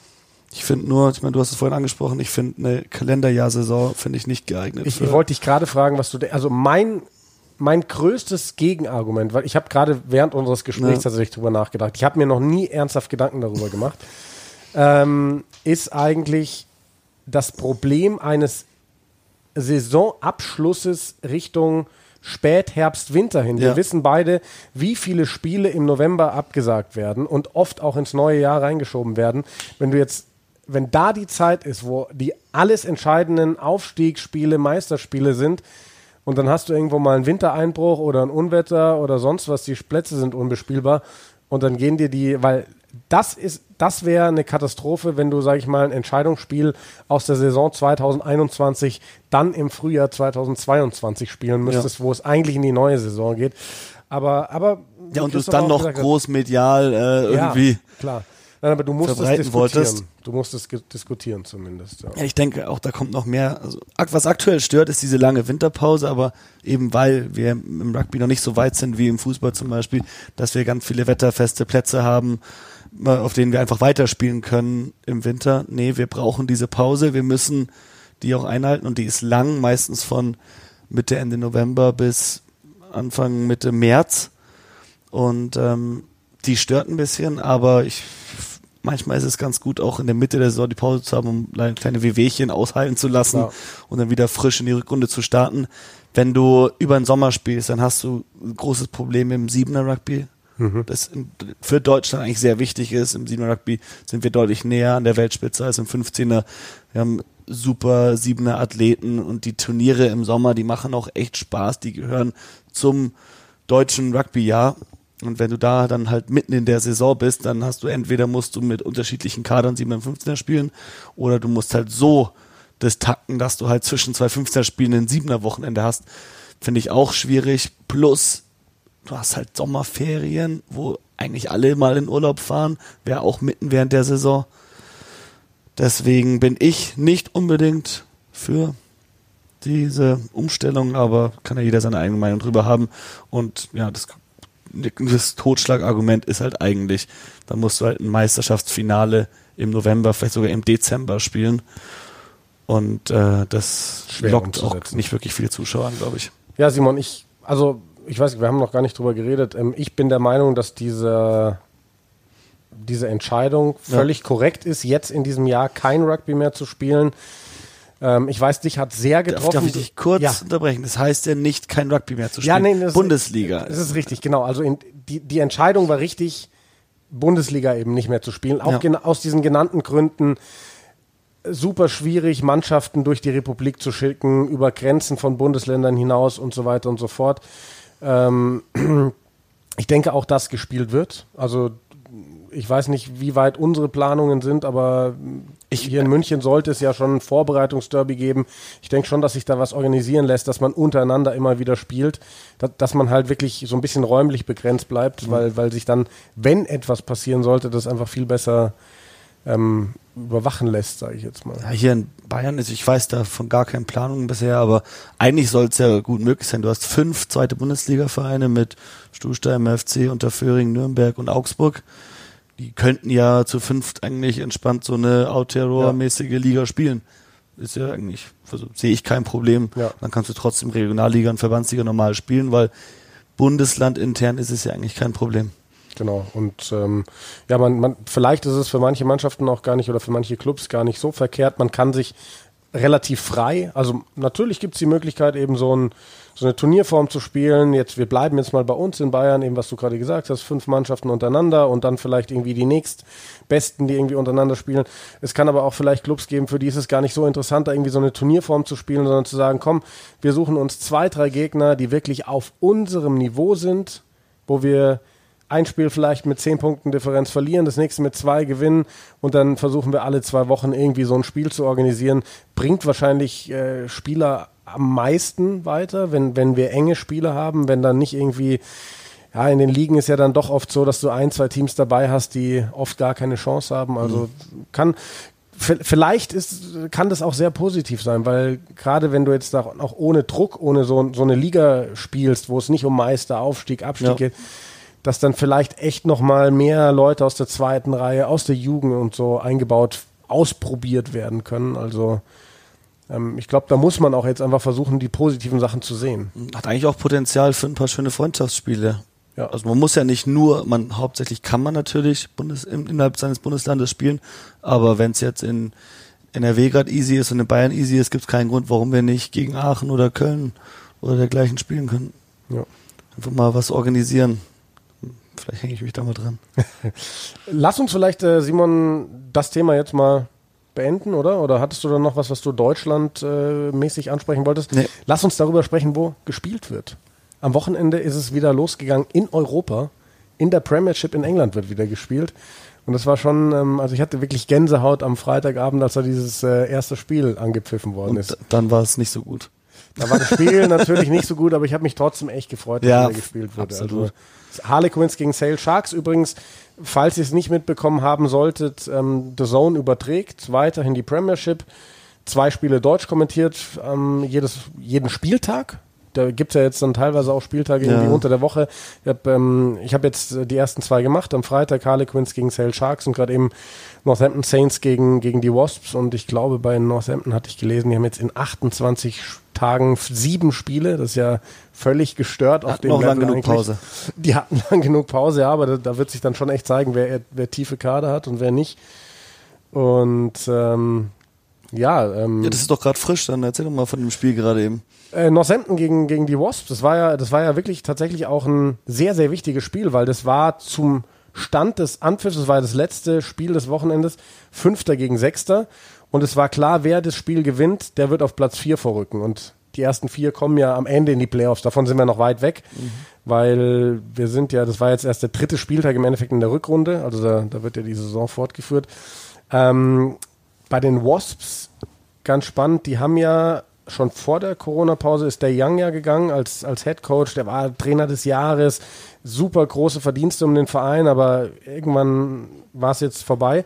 Speaker 2: Ich finde nur, ich meine, du hast es vorhin angesprochen, ich finde eine Kalenderjahrsaison finde ich nicht geeignet.
Speaker 1: Ich, ich wollte dich gerade fragen, was du, also mein mein größtes Gegenargument, weil ich habe gerade während unseres Gesprächs ja. tatsächlich drüber nachgedacht. Ich habe mir noch nie ernsthaft Gedanken darüber gemacht. Ähm, ist eigentlich das Problem eines Saisonabschlusses Richtung Spätherbst, Winter hin. Wir wissen beide, wie viele Spiele im November abgesagt werden und oft auch ins neue Jahr reingeschoben werden. Wenn du jetzt, wenn da die Zeit ist, wo die alles entscheidenden Aufstiegsspiele, Meisterspiele sind, und dann hast du irgendwo mal einen Wintereinbruch oder ein Unwetter oder sonst was, die Plätze sind unbespielbar und dann gehen dir die, weil das ist, das wäre eine Katastrophe, wenn du, sag ich mal, ein Entscheidungsspiel aus der Saison 2021 dann im Frühjahr 2022 spielen müsstest, ja. wo es eigentlich in die neue Saison geht. Aber, aber
Speaker 2: ja, und du es dann noch groß medial äh, irgendwie. Ja,
Speaker 1: klar. Nein, aber du musst es diskutieren. Wolltest. Du musst es diskutieren zumindest.
Speaker 2: Ja. ja. ich denke auch, da kommt noch mehr. Also, was aktuell stört, ist diese lange Winterpause, aber eben weil wir im Rugby noch nicht so weit sind wie im Fußball zum Beispiel, dass wir ganz viele wetterfeste Plätze haben, auf denen wir einfach weiterspielen können im Winter. Nee, wir brauchen diese Pause. Wir müssen die auch einhalten und die ist lang, meistens von Mitte, Ende November bis Anfang, Mitte März. Und ähm, die stört ein bisschen, aber ich manchmal ist es ganz gut, auch in der Mitte der Saison die Pause zu haben, um kleine Wehwehchen aushalten zu lassen ja. und dann wieder frisch in die Rückrunde zu starten. Wenn du über den Sommer spielst, dann hast du ein großes Problem im Siebener Rugby. Mhm. Das für Deutschland eigentlich sehr wichtig ist. Im Siebener Rugby sind wir deutlich näher an der Weltspitze als im 15er. Wir haben super Siebener Athleten und die Turniere im Sommer, die machen auch echt Spaß. Die gehören zum deutschen Rugby-Jahr. Und wenn du da dann halt mitten in der Saison bist, dann hast du entweder musst du mit unterschiedlichen Kadern 7 15er spielen oder du musst halt so das takten, dass du halt zwischen zwei 15er Spielen ein 7er Wochenende hast. Finde ich auch schwierig. Plus, du hast halt Sommerferien, wo eigentlich alle mal in Urlaub fahren, wäre auch mitten während der Saison. Deswegen bin ich nicht unbedingt für diese Umstellung, aber kann ja jeder seine eigene Meinung drüber haben. Und ja, das das Totschlagargument ist halt eigentlich, da musst du halt ein Meisterschaftsfinale im November, vielleicht sogar im Dezember spielen. Und äh, das Schwer lockt auch nicht wirklich viele Zuschauer an, glaube ich.
Speaker 1: Ja, Simon, ich, also ich weiß, wir haben noch gar nicht drüber geredet. Ähm, ich bin der Meinung, dass diese, diese Entscheidung völlig ja. korrekt ist, jetzt in diesem Jahr kein Rugby mehr zu spielen. Ähm, ich weiß, dich hat sehr getroffen.
Speaker 2: Darf, darf ich dich kurz ja. unterbrechen? Das heißt ja nicht, kein Rugby mehr zu spielen. Ja, nee, das Bundesliga.
Speaker 1: Das ist richtig, genau. Also in, die, die Entscheidung war richtig, Bundesliga eben nicht mehr zu spielen. Auch ja. aus diesen genannten Gründen super schwierig, Mannschaften durch die Republik zu schicken, über Grenzen von Bundesländern hinaus und so weiter und so fort. Ähm, ich denke auch, dass gespielt wird. Also ich weiß nicht, wie weit unsere Planungen sind, aber ich, hier in München sollte es ja schon ein Vorbereitungsderby geben. Ich denke schon, dass sich da was organisieren lässt, dass man untereinander immer wieder spielt, dass, dass man halt wirklich so ein bisschen räumlich begrenzt bleibt, mhm. weil, weil sich dann, wenn etwas passieren sollte, das einfach viel besser ähm, überwachen lässt, sage ich jetzt mal.
Speaker 2: Ja, hier in Bayern ist, ich weiß da von gar keinen Planungen bisher, aber eigentlich soll es ja gut möglich sein. Du hast fünf zweite Bundesliga-Vereine mit Stuhlstein, MFC, Unterföhring, Nürnberg und Augsburg die könnten ja zu fünft eigentlich entspannt so eine Aotearoa-mäßige ja. Liga spielen. Ist ja eigentlich, also sehe ich kein Problem. Ja. Dann kannst du trotzdem Regionalliga und Verbandsliga normal spielen, weil Bundesland intern ist es ja eigentlich kein Problem.
Speaker 1: Genau. Und ähm, ja, man, man, vielleicht ist es für manche Mannschaften auch gar nicht oder für manche Clubs gar nicht so verkehrt. Man kann sich relativ frei, also natürlich gibt es die Möglichkeit, eben so ein so eine Turnierform zu spielen. Jetzt, wir bleiben jetzt mal bei uns in Bayern, eben was du gerade gesagt hast, fünf Mannschaften untereinander und dann vielleicht irgendwie die nächstbesten, die irgendwie untereinander spielen. Es kann aber auch vielleicht Clubs geben, für die ist es gar nicht so interessant, da irgendwie so eine Turnierform zu spielen, sondern zu sagen, komm, wir suchen uns zwei, drei Gegner, die wirklich auf unserem Niveau sind, wo wir ein Spiel vielleicht mit zehn Punkten Differenz verlieren, das nächste mit zwei gewinnen und dann versuchen wir alle zwei Wochen irgendwie so ein Spiel zu organisieren. Bringt wahrscheinlich äh, Spieler am meisten weiter, wenn, wenn wir enge Spiele haben, wenn dann nicht irgendwie ja, in den Ligen ist ja dann doch oft so, dass du ein, zwei Teams dabei hast, die oft gar keine Chance haben. Also mhm. kann, vielleicht ist, kann das auch sehr positiv sein, weil gerade wenn du jetzt auch ohne Druck, ohne so, so eine Liga spielst, wo es nicht um Meister, Aufstieg, Abstieg ja. geht, dass dann vielleicht echt nochmal mehr Leute aus der zweiten Reihe, aus der Jugend und so eingebaut, ausprobiert werden können. Also ähm, ich glaube, da muss man auch jetzt einfach versuchen, die positiven Sachen zu sehen.
Speaker 2: Hat eigentlich auch Potenzial für ein paar schöne Freundschaftsspiele. Ja. Also man muss ja nicht nur, man hauptsächlich kann man natürlich Bundes, innerhalb seines Bundeslandes spielen, aber wenn es jetzt in NRW gerade easy ist und in Bayern easy ist, gibt es keinen Grund, warum wir nicht gegen Aachen oder Köln oder dergleichen spielen können. Ja. Einfach mal was organisieren. Vielleicht hänge ich mich da mal dran.
Speaker 1: Lass uns vielleicht, äh, Simon, das Thema jetzt mal beenden, oder? Oder hattest du da noch was, was du deutschlandmäßig äh, ansprechen wolltest? Nee. Lass uns darüber sprechen, wo gespielt wird. Am Wochenende ist es wieder losgegangen in Europa. In der Premiership in England wird wieder gespielt. Und das war schon, ähm, also ich hatte wirklich Gänsehaut am Freitagabend, als da dieses äh, erste Spiel angepfiffen worden Und ist.
Speaker 2: Dann war es nicht so gut.
Speaker 1: Da war das Spiel natürlich nicht so gut, aber ich habe mich trotzdem echt gefreut, dass ja, gespielt wurde. Absolut. Also Harlequins gegen Sale Sharks übrigens, falls ihr es nicht mitbekommen haben solltet, ähm, The Zone überträgt weiterhin die Premiership. Zwei Spiele deutsch kommentiert, ähm, jedes, jeden Spieltag da gibt es ja jetzt dann teilweise auch Spieltage ja. irgendwie unter der Woche. Ich habe ähm, hab jetzt äh, die ersten zwei gemacht. Am Freitag Harlequins gegen Sale Sharks und gerade eben Northampton Saints gegen, gegen die Wasps. Und ich glaube, bei Northampton hatte ich gelesen, die haben jetzt in 28 Tagen sieben Spiele. Das ist ja völlig gestört
Speaker 2: auf dem Level lang genug Pause.
Speaker 1: Die hatten lang genug Pause, ja, aber da, da, wird sich dann schon echt zeigen, wer, wer tiefe Kader hat und wer nicht. Und ähm, ja, ähm,
Speaker 2: ja, das ist doch gerade frisch, dann erzähl doch mal von dem Spiel gerade eben.
Speaker 1: Äh, Northampton gegen, gegen die Wasps, das war ja, das war ja wirklich tatsächlich auch ein sehr, sehr wichtiges Spiel, weil das war zum Stand des Anpfiffs, das war das letzte Spiel des Wochenendes, Fünfter gegen Sechster. Und es war klar, wer das Spiel gewinnt, der wird auf Platz vier vorrücken. Und die ersten vier kommen ja am Ende in die Playoffs. Davon sind wir noch weit weg, mhm. weil wir sind ja, das war jetzt erst der dritte Spieltag im Endeffekt in der Rückrunde. Also da, da wird ja die Saison fortgeführt. Ähm, bei den Wasps ganz spannend, die haben ja schon vor der Corona-Pause ist der Young ja gegangen als, als Head Coach, der war Trainer des Jahres, super große Verdienste um den Verein, aber irgendwann war es jetzt vorbei.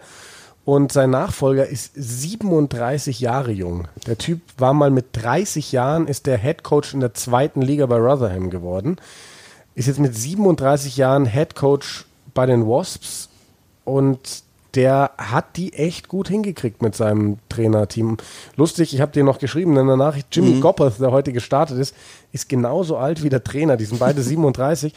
Speaker 1: Und sein Nachfolger ist 37 Jahre jung. Der Typ war mal mit 30 Jahren, ist der Head Coach in der zweiten Liga bei Rotherham geworden. Ist jetzt mit 37 Jahren Head Coach bei den Wasps und der hat die echt gut hingekriegt mit seinem Trainerteam. Lustig, ich habe dir noch geschrieben in der Nachricht, Jimmy mhm. Goppeth, der heute gestartet ist, ist genauso alt wie der Trainer. Die sind beide 37.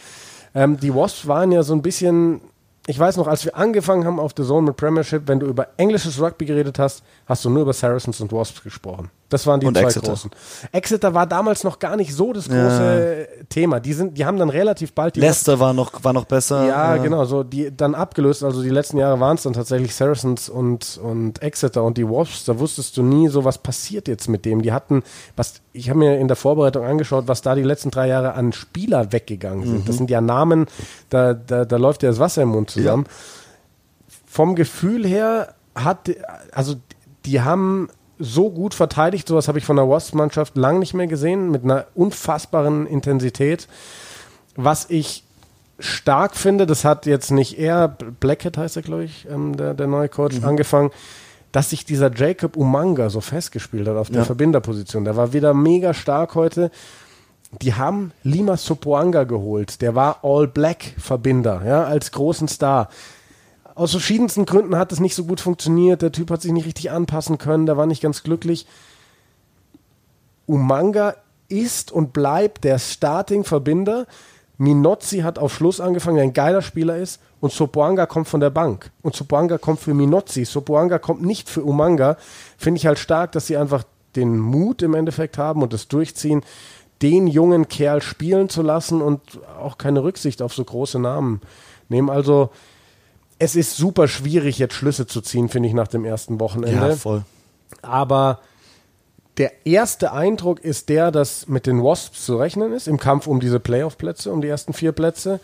Speaker 1: Ähm, die Wasps waren ja so ein bisschen ich weiß noch, als wir angefangen haben auf The Zone mit Premiership, wenn du über englisches Rugby geredet hast, hast du nur über Saracens und Wasps gesprochen. Das waren die und zwei Exeter. großen. Exeter war damals noch gar nicht so das große ja. Thema. Die sind, die haben dann relativ bald die
Speaker 2: Leicester war noch war noch besser.
Speaker 1: Ja, ja, genau, so die dann abgelöst. Also die letzten Jahre waren es dann tatsächlich Saracens und und Exeter und die Wasps. Da wusstest du nie, so was passiert jetzt mit dem. Die hatten was. Ich habe mir in der Vorbereitung angeschaut, was da die letzten drei Jahre an Spieler weggegangen sind. Mhm. Das sind ja Namen, da da da läuft ja das Wasser im Mund zusammen. Ja. Vom Gefühl her hat also die haben so gut verteidigt. Sowas habe ich von der Wasp-Mannschaft lang nicht mehr gesehen, mit einer unfassbaren Intensität. Was ich stark finde, das hat jetzt nicht er, Blackhead heißt er, glaube ich, ähm, der, der neue Coach, mhm. angefangen, dass sich dieser Jacob Umanga so festgespielt hat auf der ja. Verbinderposition. Der war wieder mega stark heute. Die haben Lima Sopoanga geholt. Der war All-Black-Verbinder, ja, als großen Star aus verschiedensten Gründen hat es nicht so gut funktioniert. Der Typ hat sich nicht richtig anpassen können, der war nicht ganz glücklich. Umanga ist und bleibt der Starting-Verbinder. Minozzi hat auf Schluss angefangen, der ein geiler Spieler ist. Und Sopoanga kommt von der Bank. Und Sopoanga kommt für Minozzi. Sopoanga kommt nicht für Umanga. Finde ich halt stark, dass sie einfach den Mut im Endeffekt haben und das durchziehen, den jungen Kerl spielen zu lassen und auch keine Rücksicht auf so große Namen nehmen. Also es ist super schwierig, jetzt Schlüsse zu ziehen, finde ich, nach dem ersten Wochenende.
Speaker 2: Ja, voll.
Speaker 1: Aber der erste Eindruck ist der, dass mit den Wasps zu rechnen ist, im Kampf um diese Playoff-Plätze, um die ersten vier Plätze.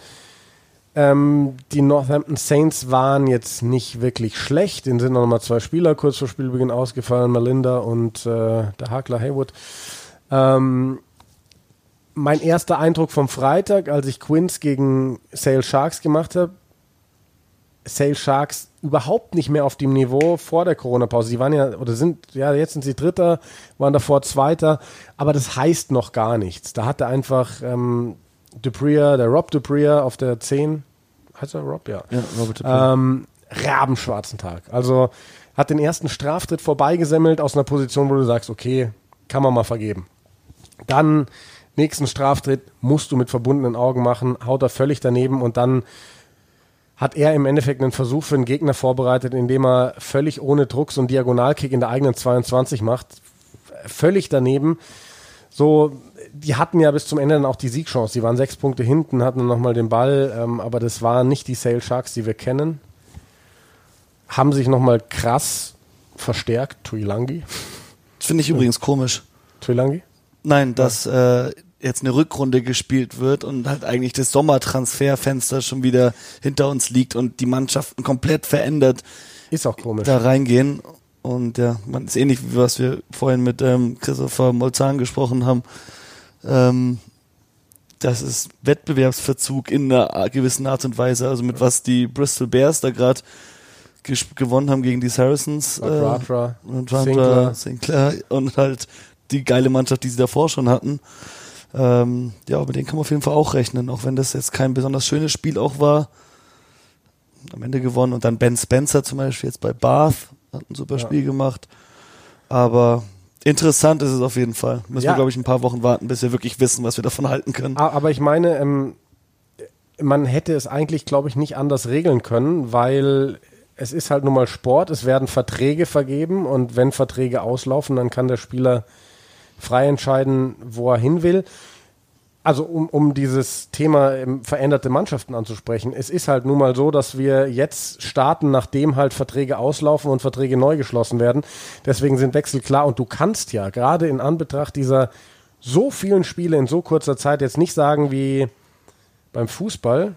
Speaker 1: Ähm, die Northampton Saints waren jetzt nicht wirklich schlecht. Den sind noch mal zwei Spieler kurz vor Spielbeginn ausgefallen, Melinda und äh, der Hakler Haywood. Ähm, mein erster Eindruck vom Freitag, als ich Quinns gegen Sale Sharks gemacht habe, Sale Sharks überhaupt nicht mehr auf dem Niveau vor der Corona-Pause. Die waren ja, oder sind, ja, jetzt sind sie Dritter, waren davor Zweiter, aber das heißt noch gar nichts. Da hatte einfach ähm, Dupria, der Rob Dupria auf der 10, heißt er Rob? Ja.
Speaker 2: Ja, Robert Dupria.
Speaker 1: Ähm, rabenschwarzen Tag. Also hat den ersten Straftritt vorbeigesemmelt aus einer Position, wo du sagst, okay, kann man mal vergeben. Dann nächsten Straftritt musst du mit verbundenen Augen machen, haut er völlig daneben und dann hat er im Endeffekt einen Versuch für einen Gegner vorbereitet, indem er völlig ohne Druck so einen Diagonalkick in der eigenen 22 macht. Völlig daneben. So, die hatten ja bis zum Ende dann auch die Siegchance. Die waren sechs Punkte hinten, hatten nochmal den Ball, ähm, aber das waren nicht die Sale Sharks, die wir kennen. Haben sich nochmal krass verstärkt. Tuilangi.
Speaker 2: Finde ich übrigens komisch.
Speaker 1: Tuilangi?
Speaker 2: Nein, dass äh, jetzt eine Rückrunde gespielt wird und halt eigentlich das Sommertransferfenster schon wieder hinter uns liegt und die Mannschaften komplett verändert
Speaker 1: Ist auch komisch.
Speaker 2: da reingehen. Und ja, man ist ähnlich wie was wir vorhin mit ähm, Christopher Molzan gesprochen haben. Ähm, das ist Wettbewerbsverzug in einer gewissen Art und Weise. Also mit was die Bristol Bears da gerade gewonnen haben gegen die Saracens.
Speaker 1: Ratra,
Speaker 2: und Ratra, Sinclair und halt die geile Mannschaft, die sie davor schon hatten. Ähm, ja, mit denen kann man auf jeden Fall auch rechnen, auch wenn das jetzt kein besonders schönes Spiel auch war. Am Ende gewonnen und dann Ben Spencer zum Beispiel jetzt bei Bath hat ein super
Speaker 1: Ja.
Speaker 2: Spiel gemacht. Aber interessant ist es auf jeden Fall. Müssen
Speaker 1: Ja.
Speaker 2: wir, glaube ich, ein paar Wochen warten, bis wir wirklich wissen, was wir davon halten können.
Speaker 1: Aber ich meine, ähm, man hätte es eigentlich, glaube ich, nicht anders regeln können, weil es ist halt nun mal Sport, es werden Verträge vergeben und wenn Verträge auslaufen, dann kann der Spieler frei entscheiden, wo er hin will. Also um, um dieses Thema ähm, veränderte Mannschaften anzusprechen. Es ist halt nun mal so, dass wir jetzt starten, nachdem halt Verträge auslaufen und Verträge neu geschlossen werden. Deswegen sind Wechsel klar und du kannst ja gerade in Anbetracht dieser so vielen Spiele in so kurzer Zeit jetzt nicht sagen wie beim Fußball,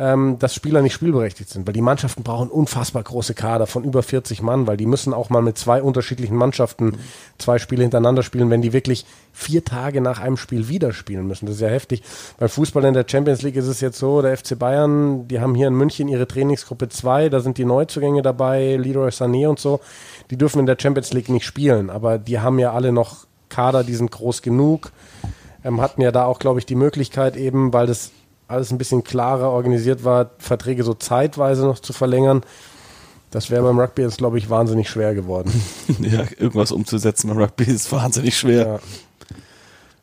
Speaker 1: ähm, dass Spieler nicht spielberechtigt sind, weil die Mannschaften brauchen unfassbar große Kader von über 40 Mann, weil die müssen auch mal mit zwei unterschiedlichen Mannschaften zwei Spiele hintereinander spielen, wenn die wirklich vier Tage nach einem Spiel wieder spielen müssen. Das ist ja heftig. Beim Fußball in der Champions League ist es jetzt so, der FC Bayern, die haben hier in München ihre Trainingsgruppe 2, da sind die Neuzugänge dabei, Leroy Sané und so, die dürfen in der Champions League nicht spielen, aber die haben ja alle noch Kader, die sind groß genug, ähm, hatten ja da auch, glaube ich, die Möglichkeit eben, weil das alles ein bisschen klarer organisiert war, Verträge so zeitweise noch zu verlängern. Das wäre beim Rugby jetzt, glaube ich, wahnsinnig schwer geworden.
Speaker 2: ja, irgendwas umzusetzen beim Rugby ist wahnsinnig schwer.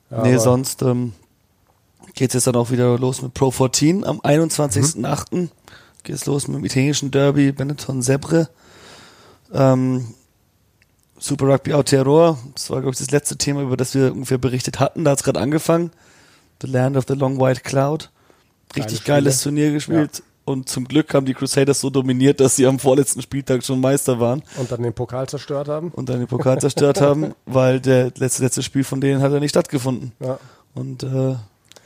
Speaker 1: Ja.
Speaker 2: nee, sonst ähm, geht es jetzt dann auch wieder los mit Pro 14 am 21.08. geht es los mit dem italienischen Derby Benetton Sebre. Ähm, Super Rugby Aotearoa, das war, glaube ich, das letzte Thema, über das wir ungefähr berichtet hatten. Da hat es gerade angefangen. The Land of the Long White Cloud. Richtig
Speaker 1: Geile
Speaker 2: geiles Turnier gespielt. Und zum Glück haben die Crusaders so dominiert, dass sie am vorletzten Spieltag schon Meister waren
Speaker 1: Und dann den Pokal zerstört haben.
Speaker 2: und dann den Pokal zerstört haben, weil der letzte, letzte Spiel von denen hat ja nicht stattgefunden.
Speaker 1: Ja.
Speaker 2: Und äh,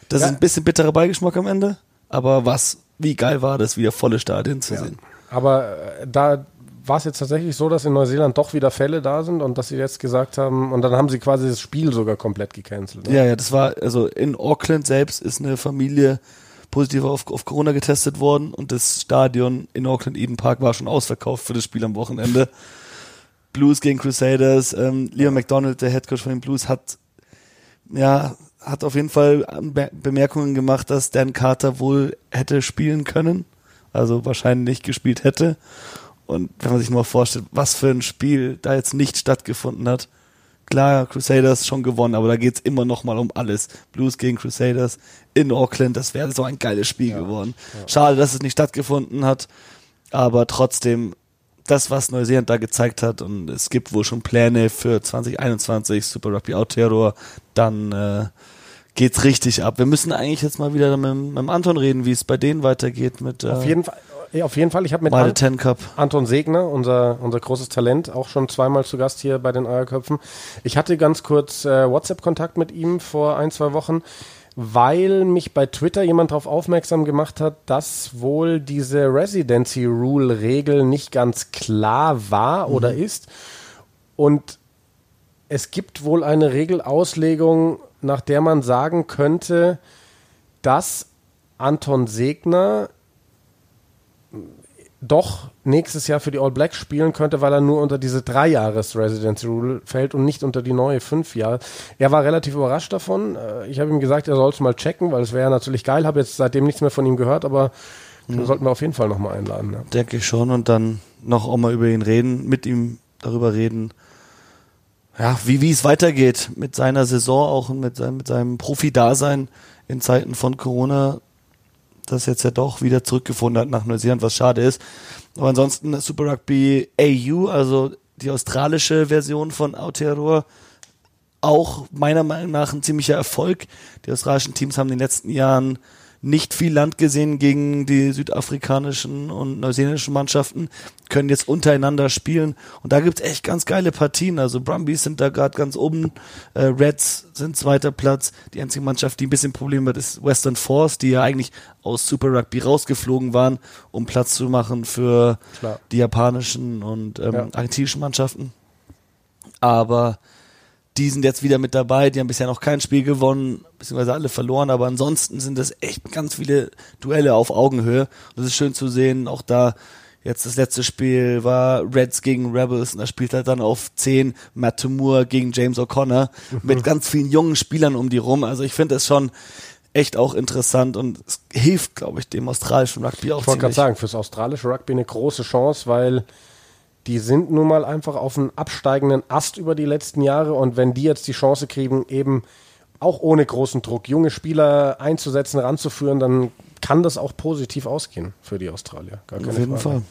Speaker 2: das
Speaker 1: Ja.
Speaker 2: ist ein bisschen bitterer Beigeschmack am Ende. Aber was, wie geil war das, wieder volle Stadien zu
Speaker 1: Ja.
Speaker 2: sehen.
Speaker 1: Aber äh, da war es jetzt tatsächlich so, dass in Neuseeland doch wieder Fälle da sind und dass sie jetzt gesagt haben, und dann haben sie quasi das Spiel sogar komplett gecancelt. Ne?
Speaker 2: Ja, ja, das war, also in Auckland selbst ist eine Familie positiv auf, auf Corona getestet worden und das Stadion in Auckland Eden Park war schon ausverkauft für das Spiel am Wochenende. Blues gegen Crusaders, ähm, Leon McDonald, der Headcoach von den Blues, hat ja, hat auf jeden Fall Be Bemerkungen gemacht, dass Dan Carter wohl hätte spielen können, also wahrscheinlich gespielt hätte. Und wenn man sich nur mal vorstellt, was für ein Spiel da jetzt nicht stattgefunden hat. Klar, Crusaders schon gewonnen, aber da geht's immer noch mal um alles. Blues gegen Crusaders in Auckland, das wäre so ein geiles Spiel geworden. Schade, dass es nicht stattgefunden hat, aber trotzdem das, was Neuseeland da gezeigt hat und es gibt wohl schon Pläne für 2021 Super Rugby Aotearoa, dann äh, geht's richtig ab. Wir müssen eigentlich jetzt mal wieder mit, mit Anton reden, wie es bei denen weitergeht mit
Speaker 1: Auf
Speaker 2: äh,
Speaker 1: jeden Fall. Ja, Auf jeden Fall, ich habe mit Ant
Speaker 2: 10 Cup.
Speaker 1: Anton Segner, unser, unser großes Talent, auch schon zweimal zu Gast hier bei den Eierköpfen. Ich hatte ganz kurz äh, WhatsApp-Kontakt mit ihm vor ein, zwei Wochen. weil mich bei Twitter jemand darauf aufmerksam gemacht hat, dass wohl diese Residency Rule Regel nicht ganz klar war mhm. oder ist. Und es gibt wohl eine Regelauslegung, nach der man sagen könnte, dass Anton Segner doch nächstes Jahr für die All Blacks spielen könnte, weil er nur unter diese drei Jahres Residency Rule fällt und nicht unter die neue fünf Jahre. Er war relativ überrascht davon. Äh, ich habe ihm gesagt, er soll es mal checken, weil es wäre natürlich geil. Habe jetzt seitdem nichts mehr von ihm gehört, aber mhm. sollten wir auf jeden Fall nochmal einladen. Ja.
Speaker 2: Denke ich schon und dann noch auch mal über ihn reden, mit ihm darüber reden. Ja, wie, wie es weitergeht mit seiner Saison auch und mit seinem, mit seinem Profi-Dasein in Zeiten von Corona das jetzt ja doch wieder zurückgefunden hat nach Neuseeland, was schade ist. Aber ansonsten Super Rugby AU, also die australische Version von Aotearoa, auch meiner Meinung nach ein ziemlicher Erfolg. Die australischen Teams haben in den letzten Jahren nicht viel Land gesehen gegen die südafrikanischen und neuseeländischen Mannschaften, können jetzt untereinander spielen und da gibt's echt ganz geile Partien. Also Brumbies sind da gerade ganz oben, äh, Reds sind zweiter Platz. Die einzige Mannschaft, die ein bisschen Probleme hat, ist Western Force, die ja eigentlich aus Super Rugby rausgeflogen waren, um Platz zu machen für Klar. die japanischen und ähm, ja. argentinischen Mannschaften. Aber die sind jetzt wieder mit dabei, die haben bisher noch kein Spiel gewonnen, beziehungsweise alle verloren, aber ansonsten sind es echt ganz viele Duelle auf Augenhöhe. Das ist schön zu sehen, auch da Jetzt das letzte Spiel war Reds gegen Rebels und da spielt er dann auf 10 Matt Timur gegen James O'Connor mit ganz vielen jungen Spielern um die rum. Also ich finde es schon echt auch interessant und es hilft, glaube ich, dem australischen Rugby auch.
Speaker 1: Ich wollte gerade sagen, fürs australische Rugby eine große Chance, weil die sind nun mal einfach auf einem absteigenden Ast über die letzten Jahre und wenn die jetzt die Chance kriegen, eben auch ohne großen Druck junge Spieler einzusetzen, ranzuführen, dann kann das auch positiv ausgehen für die Australier.
Speaker 2: Gar keine auf jeden Frage.
Speaker 1: Fall.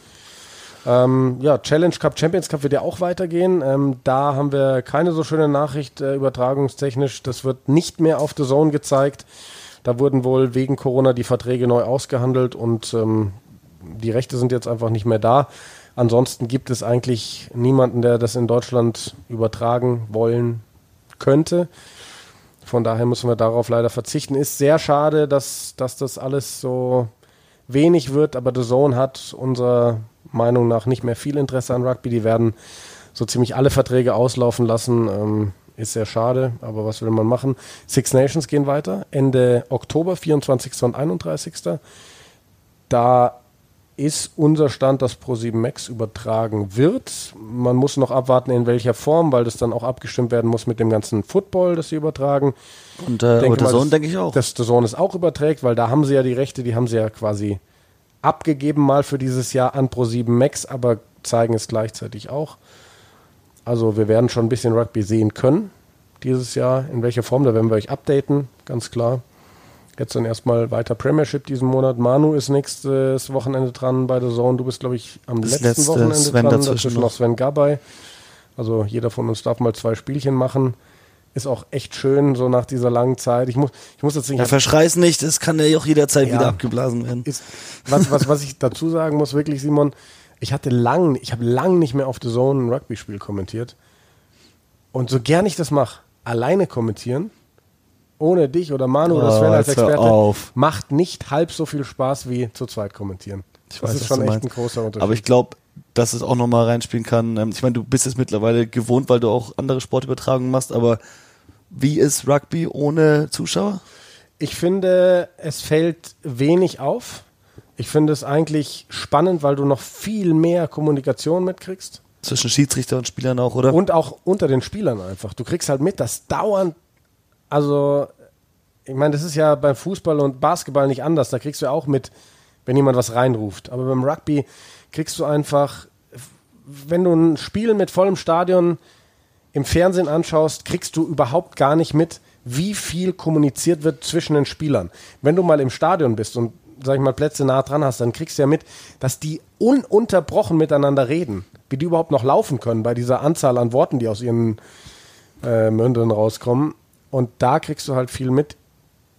Speaker 1: Ähm, ja, Challenge Cup, Champions Cup wird ja auch weitergehen. Ähm, da haben wir keine so schöne Nachricht äh, übertragungstechnisch. Das wird nicht mehr auf The Zone gezeigt. Da wurden wohl wegen Corona die Verträge neu ausgehandelt und ähm, die Rechte sind jetzt einfach nicht mehr da. Ansonsten gibt es eigentlich niemanden, der das in Deutschland übertragen wollen könnte. Von daher müssen wir darauf leider verzichten. Ist sehr schade, dass, dass das alles so wenig wird, aber The Zone hat unserer Meinung nach nicht mehr viel Interesse an Rugby. Die werden so ziemlich alle Verträge auslaufen lassen. Ähm, ist sehr schade, aber was will man machen? Six Nations gehen weiter. Ende Oktober, 24. und 31. Da ist unser Stand, dass Pro7 Max übertragen wird. Man muss noch abwarten, in welcher Form, weil das dann auch abgestimmt werden muss mit dem ganzen Football, das sie übertragen.
Speaker 2: Und äh, denke der Sohn denke ich auch.
Speaker 1: Dass der Sohn es auch überträgt, weil da haben sie ja die Rechte, die haben sie ja quasi abgegeben mal für dieses Jahr an Pro7 Max, aber zeigen es gleichzeitig auch. Also wir werden schon ein bisschen Rugby sehen können dieses Jahr. In welcher Form, da werden wir euch updaten, ganz klar. Jetzt dann erstmal weiter Premiership diesen Monat. Manu ist nächstes Wochenende dran bei der Zone. Du bist, glaube ich, am das letzten letzte Wochenende Sven dran. Dazwischen noch Sven Gabay. Also jeder von uns darf mal zwei Spielchen machen. Ist auch echt schön, so nach dieser langen Zeit. Ich muss, ich muss jetzt nicht.
Speaker 2: Ja, verschreiß nicht, das kann ja auch jederzeit ja, wieder abgeblasen werden.
Speaker 1: Ist, was, was, was ich dazu sagen muss, wirklich, Simon, ich hatte lang, ich habe lang nicht mehr auf The Zone ein Rugby-Spiel kommentiert. Und so gern ich das mache, alleine kommentieren, ohne dich oder Manu oder Sven oh, als Experte macht nicht halb so viel Spaß wie zu zweit kommentieren.
Speaker 2: Ich weiß, das ist schon echt ein großer Unterschied. Aber ich glaube, dass es auch nochmal reinspielen kann. Ähm, ich meine, du bist es mittlerweile gewohnt, weil du auch andere Sportübertragungen machst, aber wie ist Rugby ohne Zuschauer?
Speaker 1: Ich finde, es fällt wenig auf. Ich finde es eigentlich spannend, weil du noch viel mehr Kommunikation mitkriegst.
Speaker 2: Zwischen Schiedsrichter und Spielern auch, oder?
Speaker 1: Und auch unter den Spielern einfach. Du kriegst halt mit, dass dauernd also, ich meine, das ist ja beim Fußball und Basketball nicht anders. Da kriegst du ja auch mit, wenn jemand was reinruft. Aber beim Rugby kriegst du einfach, wenn du ein Spiel mit vollem Stadion im Fernsehen anschaust, kriegst du überhaupt gar nicht mit, wie viel kommuniziert wird zwischen den Spielern. Wenn du mal im Stadion bist und, sag ich mal, Plätze nah dran hast, dann kriegst du ja mit, dass die ununterbrochen miteinander reden. Wie die überhaupt noch laufen können bei dieser Anzahl an Worten, die aus ihren äh, Mündern rauskommen. Und da kriegst du halt viel mit.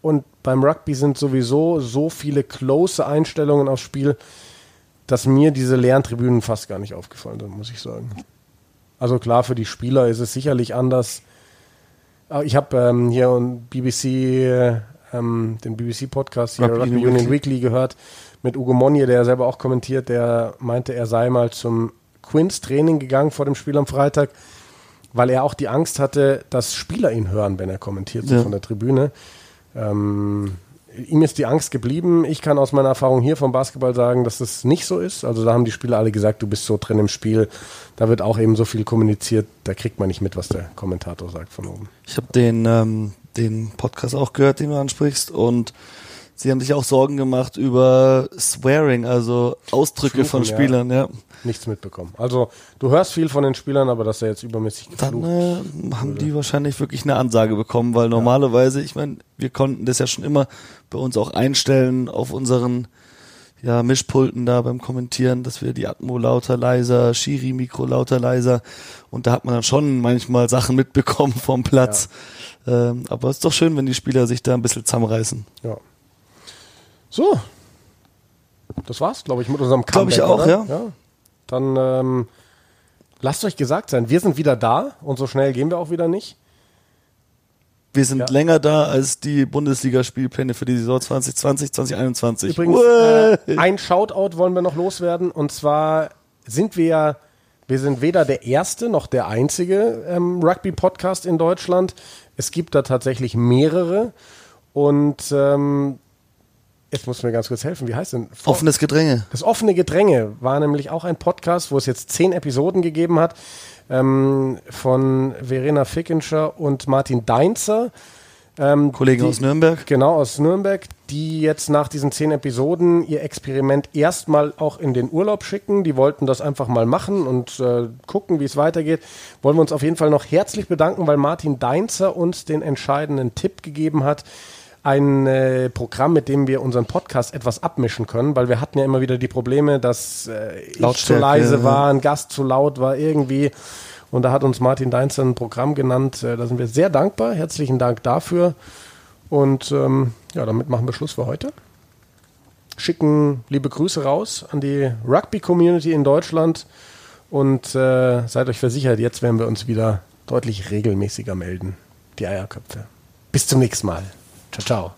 Speaker 1: Und beim Rugby sind sowieso so viele close Einstellungen aufs Spiel, dass mir diese leeren Tribünen fast gar nicht aufgefallen sind, muss ich sagen. Also klar, für die Spieler ist es sicherlich anders. Ich habe ähm, hier ein BBC ähm, den BBC-Podcast hier, Rugby, Rugby Union Weekly. Weekly gehört, mit Ugo Monje, der selber auch kommentiert, der meinte, er sei mal zum Quins-Training gegangen vor dem Spiel am Freitag, weil er auch die Angst hatte, dass Spieler ihn hören, wenn er kommentiert so ja. von der Tribüne. Ähm, ihm ist die Angst geblieben. Ich kann aus meiner Erfahrung hier vom Basketball sagen, dass das nicht so ist. Also da haben die Spieler alle gesagt, du bist so drin im Spiel. Da wird auch eben so viel kommuniziert, da kriegt man nicht mit, was der Kommentator sagt von oben.
Speaker 2: Ich habe den, ähm, den Podcast auch gehört, den du ansprichst und Sie haben sich auch Sorgen gemacht über Swearing, also Ausdrücke Fluchen, von Spielern, ja. ja.
Speaker 1: Nichts mitbekommen. Also du hörst viel von den Spielern, aber dass er jetzt übermäßig
Speaker 2: Dann äh, haben die wahrscheinlich wirklich eine Ansage bekommen, weil normalerweise, ich meine, wir konnten das ja schon immer bei uns auch einstellen auf unseren ja, Mischpulten da beim Kommentieren, dass wir die Atmo lauter, leiser, Schiri-Mikro lauter, leiser und da hat man dann schon manchmal Sachen mitbekommen vom Platz. Ja. Ähm, aber es ist doch schön, wenn die Spieler sich da ein bisschen zusammenreißen.
Speaker 1: Ja. So. Das war's, glaube ich, mit unserem
Speaker 2: Comeback. Glaube ich auch, ja. ja.
Speaker 1: Dann ähm, lasst euch gesagt sein, wir sind wieder da und so schnell gehen wir auch wieder nicht.
Speaker 2: Wir sind ja. länger da als die Bundesligaspielpläne für die Saison 2020, 2021.
Speaker 1: Übrigens, äh, ein Shoutout wollen wir noch loswerden. Und zwar sind wir ja, wir sind weder der erste noch der einzige ähm, Rugby-Podcast in Deutschland. Es gibt da tatsächlich mehrere. Und ähm, Jetzt muss mir ganz kurz helfen. Wie heißt denn?
Speaker 2: Vor Offenes Gedränge.
Speaker 1: Das offene Gedränge war nämlich auch ein Podcast, wo es jetzt zehn Episoden gegeben hat ähm, von Verena Fickenscher und Martin Deinzer.
Speaker 2: Ähm, Kollegen die, aus Nürnberg.
Speaker 1: Genau, aus Nürnberg, die jetzt nach diesen zehn Episoden ihr Experiment erstmal auch in den Urlaub schicken. Die wollten das einfach mal machen und äh, gucken, wie es weitergeht. Wollen wir uns auf jeden Fall noch herzlich bedanken, weil Martin Deinzer uns den entscheidenden Tipp gegeben hat ein äh, Programm, mit dem wir unseren Podcast etwas abmischen können, weil wir hatten ja immer wieder die Probleme, dass äh, ich zu leise war, ein Gast zu laut war irgendwie. Und da hat uns Martin Deinzer ein Programm genannt. Äh, da sind wir sehr dankbar. Herzlichen Dank dafür. Und ähm, ja, damit machen wir Schluss für heute. Schicken liebe Grüße raus an die Rugby-Community in Deutschland und äh, seid euch versichert, jetzt werden wir uns wieder deutlich regelmäßiger melden. Die Eierköpfe. Bis zum nächsten Mal. Ciao, ciao.